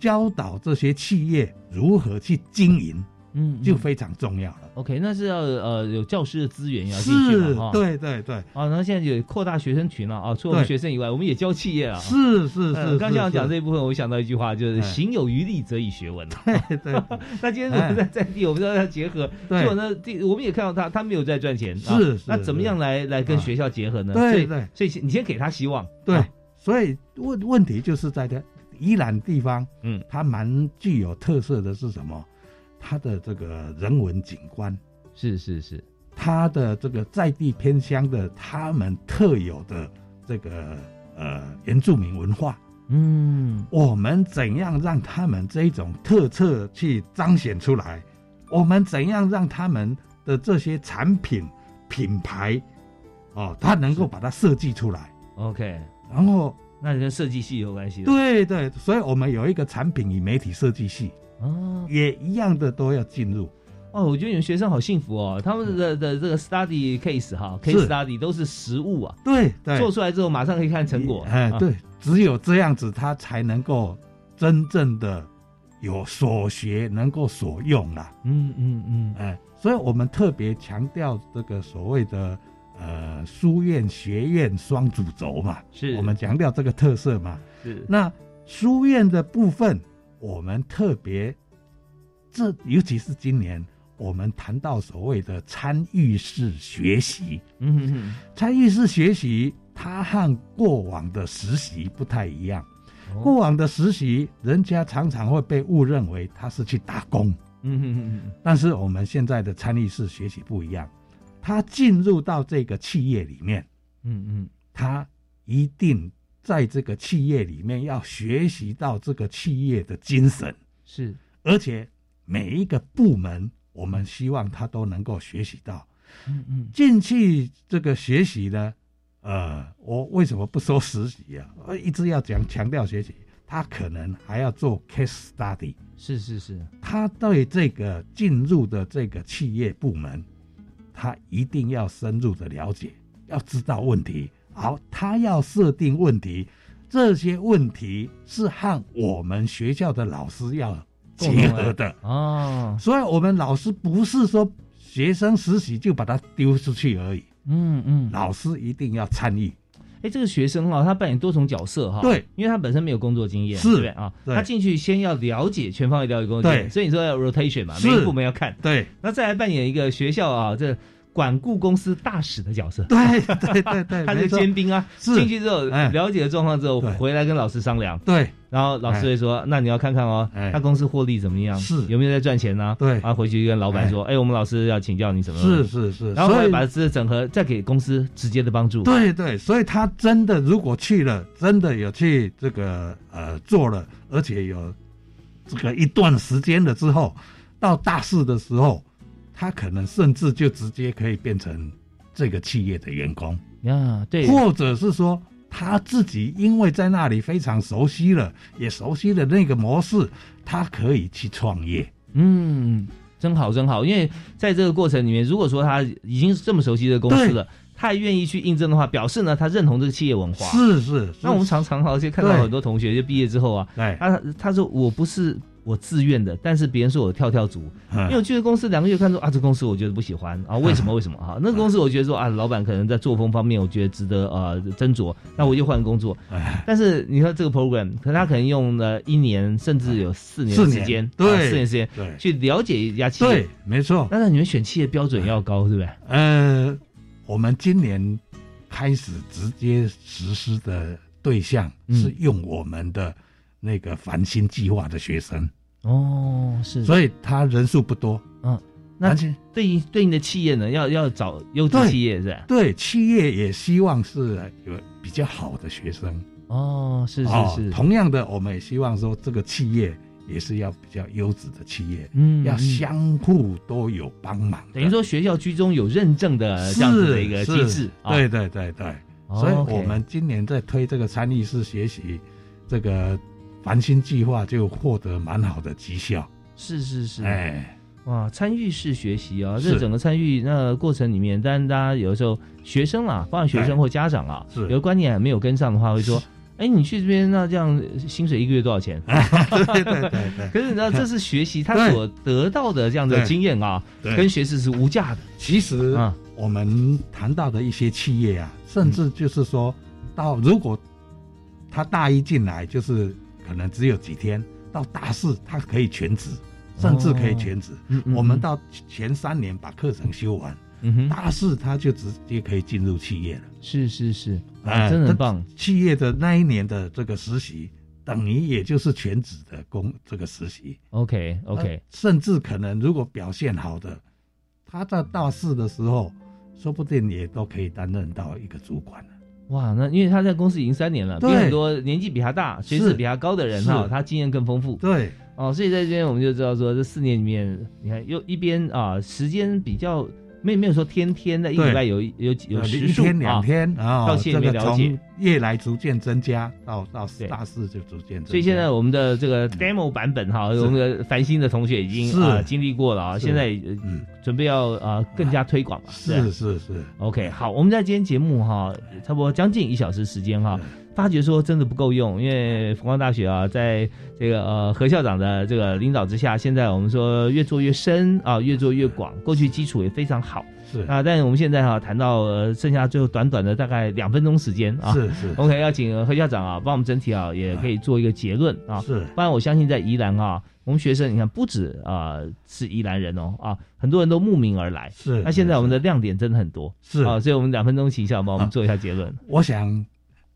[SPEAKER 2] 教导这些企业如何去经营，
[SPEAKER 1] 嗯，
[SPEAKER 2] 就非常重要了。
[SPEAKER 1] OK，那是要呃有教师的资源要进去
[SPEAKER 2] 是
[SPEAKER 1] 嘛，哈，
[SPEAKER 2] 对对对，
[SPEAKER 1] 啊，然后现在有扩大学生群了啊，除了我们学生以外，我们也教企业啊。
[SPEAKER 2] 是是是
[SPEAKER 1] 刚这样讲这一部分，我想到一句话，就是“
[SPEAKER 2] 哎
[SPEAKER 1] 行有余力，则以学文”。
[SPEAKER 2] 对对，
[SPEAKER 1] 那今天我们在在地，我们都要结合。
[SPEAKER 2] 对
[SPEAKER 1] 结果呢，地我们也看到他，他没有在赚钱，啊
[SPEAKER 2] 是是
[SPEAKER 1] 那怎么样来来跟学校结合呢？
[SPEAKER 2] 对对
[SPEAKER 1] 所以你先给他希望。
[SPEAKER 2] 对
[SPEAKER 1] 啊，
[SPEAKER 2] 所以问问题就是在这宜兰地方，
[SPEAKER 1] 嗯，
[SPEAKER 2] 它蛮具有特色的是什么？它的这个人文景观，
[SPEAKER 1] 是是是，
[SPEAKER 2] 它的这个在地偏乡的他们特有的这个呃原住民文化，
[SPEAKER 1] 嗯，
[SPEAKER 2] 我们怎样让他们这一种特色去彰显出来？我们怎样让他们的这些产品品牌，哦，他能够把它设计出来
[SPEAKER 1] ？OK，
[SPEAKER 2] 然后
[SPEAKER 1] 那跟设计系有关系的。
[SPEAKER 2] 对对，所以我们有一个产品与媒体设计系，
[SPEAKER 1] 哦，
[SPEAKER 2] 也一样的都要进入。
[SPEAKER 1] 哦，我觉得你们学生好幸福哦，他们的的这个 study case 哈，case study 都是实物啊，
[SPEAKER 2] 对对，
[SPEAKER 1] 做出来之后马上可以看成果。啊，
[SPEAKER 2] 哎对，只有这样子，他才能够真正的有所学，能够所用啦。
[SPEAKER 1] 嗯嗯嗯，
[SPEAKER 2] 哎，所以我们特别强调这个所谓的呃书院学院双主轴嘛，
[SPEAKER 1] 是。
[SPEAKER 2] 我们强调这个特色嘛。
[SPEAKER 1] 是。
[SPEAKER 2] 那书院的部分，我们特别这尤其是今年。我们谈到所谓的参与式学习，
[SPEAKER 1] 嗯哼哼，
[SPEAKER 2] 参与式学习，它和过往的实习不太一样。
[SPEAKER 1] 哦。
[SPEAKER 2] 过往的实习，人家常常会被误认为他是去打工，
[SPEAKER 1] 嗯哼哼哼，
[SPEAKER 2] 但是我们现在的参与式学习不一样，他进入到这个企业里面，
[SPEAKER 1] 嗯嗯，
[SPEAKER 2] 他一定在这个企业里面要学习到这个企业的精神，
[SPEAKER 1] 是，
[SPEAKER 2] 而且每一个部门，我们希望他都能够学习到。
[SPEAKER 1] 嗯嗯，
[SPEAKER 2] 进去这个学习呢，呃，我为什么不说实习啊？我一直要讲强调学习，他可能还要做 case study，
[SPEAKER 1] 是是是，
[SPEAKER 2] 他对这个进入的这个企业部门，他一定要深入的了解，要知道问题。好，他要设定问题，这些问题是和我们学校的老师要结合的。
[SPEAKER 1] 哦。
[SPEAKER 2] 所以，我们老师不是说学生实习就把他丢出去而已。
[SPEAKER 1] 嗯嗯，
[SPEAKER 2] 老师一定要参与。
[SPEAKER 1] 哎，这个学生哈、他扮演多重角色哈、
[SPEAKER 2] 对，
[SPEAKER 1] 因为他本身没有工作经验，
[SPEAKER 2] 是
[SPEAKER 1] 对啊？
[SPEAKER 2] 对。
[SPEAKER 1] 他进去先要了解全方位了解工作经验，
[SPEAKER 2] 对。
[SPEAKER 1] 所以你说要 rotation 嘛，
[SPEAKER 2] 是。
[SPEAKER 1] 每一部门要看，
[SPEAKER 2] 对，
[SPEAKER 1] 那再来扮演一个学校啊这管顾公司大使的角色，
[SPEAKER 2] 对对对对，
[SPEAKER 1] 他是
[SPEAKER 2] 没错
[SPEAKER 1] 尖兵啊，
[SPEAKER 2] 是。
[SPEAKER 1] 进去之后
[SPEAKER 2] 哎。
[SPEAKER 1] 了解了状况之后，回来跟老师商量，
[SPEAKER 2] 对，
[SPEAKER 1] 然后老师会说，那你要看看哦，
[SPEAKER 2] 哎。
[SPEAKER 1] 他公司获利怎么样，
[SPEAKER 2] 是。
[SPEAKER 1] 有没有在赚钱呢？
[SPEAKER 2] 对。
[SPEAKER 1] 然后回去跟老板说，哎，我们老师要请教你什么，
[SPEAKER 2] 是是是，
[SPEAKER 1] 然后
[SPEAKER 2] 所以
[SPEAKER 1] 把这整合，再给公司直接的帮助，
[SPEAKER 2] 对对，所以他真的如果去了，真的有去这个呃做了，而且有这个一段时间了之后，到大四的时候，他可能甚至就直接可以变成这个企业的员工，
[SPEAKER 1] 呀，对，
[SPEAKER 2] 或者是说他自己因为在那里非常熟悉了，也熟悉了那个模式，他可以去创业。
[SPEAKER 1] 嗯，真好真好，因为在这个过程里面，如果说他已经这么熟悉这个公司了，他还愿意去印证的话，表示呢他认同这个企业文化。
[SPEAKER 2] 是是，
[SPEAKER 1] 那我们常常好像看到很多同学就毕业之后啊，他他说我不是我自愿的，但是别人说我跳跳族，
[SPEAKER 2] 嗯
[SPEAKER 1] 因为我去了公司两个月，看说啊这公司我觉得不喜欢啊，为什么为什么哈？那个公司我觉得说啊，老板可能在作风方面我觉得值得呃斟酌，那我就换工作。
[SPEAKER 2] 哎
[SPEAKER 1] 但是你说这个 program，可能他可能用了一年甚至有四年的时间，
[SPEAKER 2] 对
[SPEAKER 1] 啊四年时间
[SPEAKER 2] 对
[SPEAKER 1] 去了解一家企业
[SPEAKER 2] 对。，没错。
[SPEAKER 1] 那那你们选企业标准要高，对不对？
[SPEAKER 2] 呃，我们今年开始直接实施的对象
[SPEAKER 1] 嗯
[SPEAKER 2] 是用我们的那个繁星计划的学生，
[SPEAKER 1] 哦，是，
[SPEAKER 2] 所以他人数不多。
[SPEAKER 1] 嗯，那对应对应的企业呢，要要找优质
[SPEAKER 2] 对
[SPEAKER 1] 企业是吧？
[SPEAKER 2] 对企业也希望是有比较好的学生。
[SPEAKER 1] 哦，是是
[SPEAKER 2] 哦
[SPEAKER 1] 是，
[SPEAKER 2] 同样的，我们也希望说这个企业也是要比较优质的企业，
[SPEAKER 1] 嗯要
[SPEAKER 2] 相互都有帮忙。
[SPEAKER 1] 等于说学校居中有认证的这样子的一个机制。
[SPEAKER 2] 对对对对，
[SPEAKER 1] 哦
[SPEAKER 2] 所以我们今年在推这个参与式学习这个繁星计划，就获得蛮好的绩效。
[SPEAKER 1] 是是是，
[SPEAKER 2] 哎，
[SPEAKER 1] 哇，参与式学习啊，
[SPEAKER 2] 是
[SPEAKER 1] 这整个参与那个过程里面，当然大家有的时候学生啊，包括学生或家长啊，
[SPEAKER 2] 是
[SPEAKER 1] 有的观念还没有跟上的话，会说哎，你去这边那这样薪水一个月多少钱？
[SPEAKER 2] 对对对对。
[SPEAKER 1] 可是你知道，这是学习他所得到的这样的经验啊，跟学识是无价的。
[SPEAKER 2] 其实啊，我们谈到的一些企业啊，甚至就是说到如果他大一进来，就是可能只有几天；到大四，他可以全职，甚至可以全职。我们到前三年把课程修完。大四他就直接可以进入企业了。
[SPEAKER 1] 是是是，啊，真的很棒。
[SPEAKER 2] 企业的那一年的这个实习，等于也就是全职的工这个实习。
[SPEAKER 1] OK OK，
[SPEAKER 2] 甚至可能如果表现好的，他在大四的时候，说不定也都可以担任到一个主管了。
[SPEAKER 1] 哇，那因为他在公司已经三年了，比很多年纪比他大、学识比他高的人哈，他经验更丰富。
[SPEAKER 2] 对，
[SPEAKER 1] 哦，所以在这边我们就知道说，这四年里面，你看又一边啊，时间比较。没没有说天天的，一礼拜有有有
[SPEAKER 2] 一天两天
[SPEAKER 1] 啊，到县里面了解，
[SPEAKER 2] 越来逐渐增加，到到大四就逐渐。
[SPEAKER 1] 所以现在我们的这个 demo 版本哈，我们的繁星的同学已经啊经历过了啊，现在准备要啊更加推广了。
[SPEAKER 2] 是是是
[SPEAKER 1] ，OK，好，我们在今天节目哈，差不多将近一小时时间哈。发觉说真的不够用，因为佛光大学啊，在这个呃何校长的这个领导之下，现在我们说越做越深啊，越做越广，过去基础也非常好。
[SPEAKER 2] 是
[SPEAKER 1] 啊，但是我们现在哈谈到呃剩下最后短短的大概两分钟时间啊，
[SPEAKER 2] 是是
[SPEAKER 1] ，OK，要请何校长啊帮我们整体啊也可以做一个结论啊。
[SPEAKER 2] 是，
[SPEAKER 1] 不然我相信在宜兰啊，我们学生你看不止啊是宜兰人哦啊，很多人都慕名而来。
[SPEAKER 2] 是，
[SPEAKER 1] 那现在我们的亮点真的很多。
[SPEAKER 2] 是
[SPEAKER 1] 啊，所以我们两分钟起效帮我们做一下结论。
[SPEAKER 2] 我想。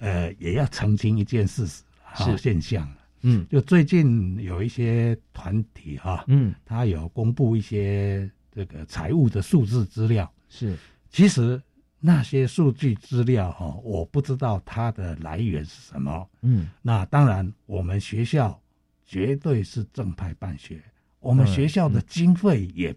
[SPEAKER 2] 呃，也要澄清一件事实，
[SPEAKER 1] 是
[SPEAKER 2] 现象。
[SPEAKER 1] 嗯，
[SPEAKER 2] 就最近有一些团体哈，
[SPEAKER 1] 嗯，
[SPEAKER 2] 他有公布一些这个财务的数字资料。
[SPEAKER 1] 是，
[SPEAKER 2] 其实那些数据资料哈，我不知道它的来源是什么。
[SPEAKER 1] 嗯，
[SPEAKER 2] 那当然，我们学校绝对是正派办学，我们学校的经费也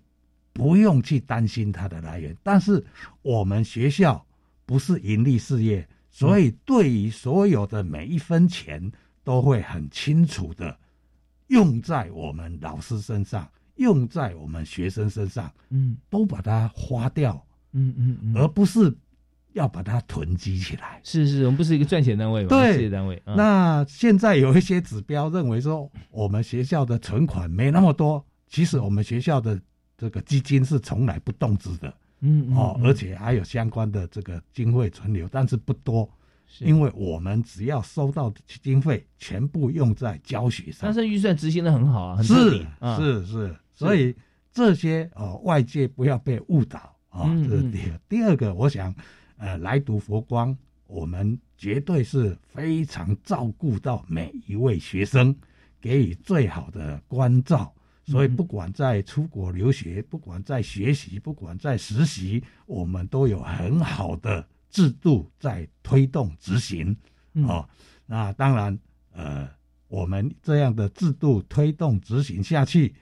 [SPEAKER 2] 不用去担心它的来源。但是我们学校不是盈利事业。所以，对于所有的每一分钱，都会很清楚的用在我们老师身上，用在我们学生身上，
[SPEAKER 1] 嗯，
[SPEAKER 2] 都把它花掉，
[SPEAKER 1] 嗯嗯嗯，
[SPEAKER 2] 而不是要把它囤积起来。
[SPEAKER 1] 是是，我们不是一个赚钱单位，
[SPEAKER 2] 对，
[SPEAKER 1] 事业单位。
[SPEAKER 2] 那现在有一些指标认为说，我们学校的存款没那么多，其实我们学校的这个基金是从来不动资的。
[SPEAKER 1] 嗯
[SPEAKER 2] 哦，而且还有相关的这个经费存留，但是不多，因为我们只要收到的经费，全部用在教学上。
[SPEAKER 1] 但是预算执行的很好啊，
[SPEAKER 2] 是是是，所以这些哦外界不要被误导啊。这是第二，第二个，我想呃来读佛光，我们绝对是非常照顾到每一位学生，给予最好的关照。所以，不管在出国留学，不管在学习，不管在实习，我们都有很好的制度在推动执行。哦，那当然，呃，我们这样的制度推动执行下去，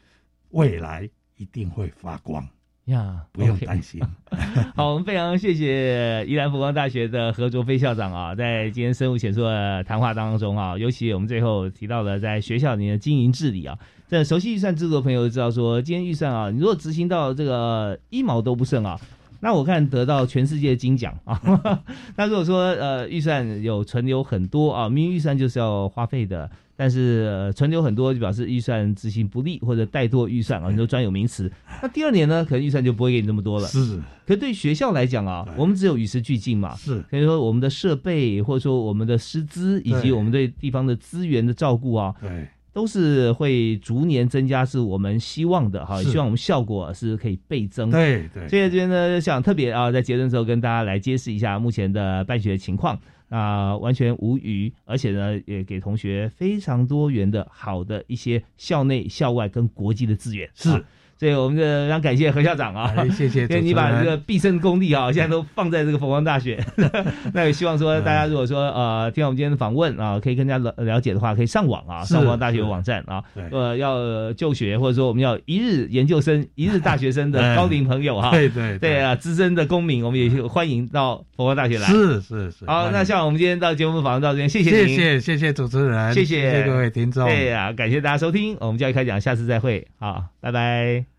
[SPEAKER 2] 未来一定会发光。
[SPEAKER 1] 呀，
[SPEAKER 2] 不用担心。
[SPEAKER 1] 好，我们非常谢谢宜兰福光大学的何卓飞校长啊，在今天生物浅说的谈话当中啊，尤其我们最后提到了在学校里的经营治理啊，这熟悉预算制度的朋友都知道说，今天预算啊，你如果执行到这个一毛都不剩啊，那我看得到全世界金奖啊。那如果说呃预算有存留很多啊，明明预算就是要花费的。但是存留很多，就表示预算执行不力或者怠惰预算啊，很多专有名词。那第二年呢，可能预算就不会给你这么多了。
[SPEAKER 2] 是。
[SPEAKER 1] 可对学校来讲啊，我们只有与时俱进嘛。
[SPEAKER 2] 是。
[SPEAKER 1] 可以说我们的设备或者说我们的师资以及我们对地方的资源的照顾啊，
[SPEAKER 2] 对，
[SPEAKER 1] 都是会逐年增加，是我们希望的哈。希望我们效果是可以倍增。
[SPEAKER 2] 对对。
[SPEAKER 1] 所以这边呢，想特别啊，在结论之后跟大家来揭示一下目前的办学情况。啊，完全无虞，而且呢，也给同学非常多元的好的一些校内、校外跟国际的资源。
[SPEAKER 2] 是。
[SPEAKER 1] 所以我们非常感谢何校长啊，
[SPEAKER 2] 谢谢，因
[SPEAKER 1] 为你把这个毕生功力啊，现在都放在这个佛光大学。那也希望说大家如果说呃听我们今天的访问啊，可以更加了了解的话，可以上网啊，上佛光大学网站啊，呃要就学或者说我们要一日研究生、一日大学生的高龄朋友哈，
[SPEAKER 2] 对对
[SPEAKER 1] 对啊，资深的公民，我们也欢迎到佛光大学来。
[SPEAKER 2] 是是是。
[SPEAKER 1] 好，那像我们今天到节目访问到这边，谢
[SPEAKER 2] 谢谢谢谢谢主持人，
[SPEAKER 1] 谢
[SPEAKER 2] 谢各位听众。
[SPEAKER 1] 对啊，感谢大家收听，我们教育开讲，下次再会，好，拜拜。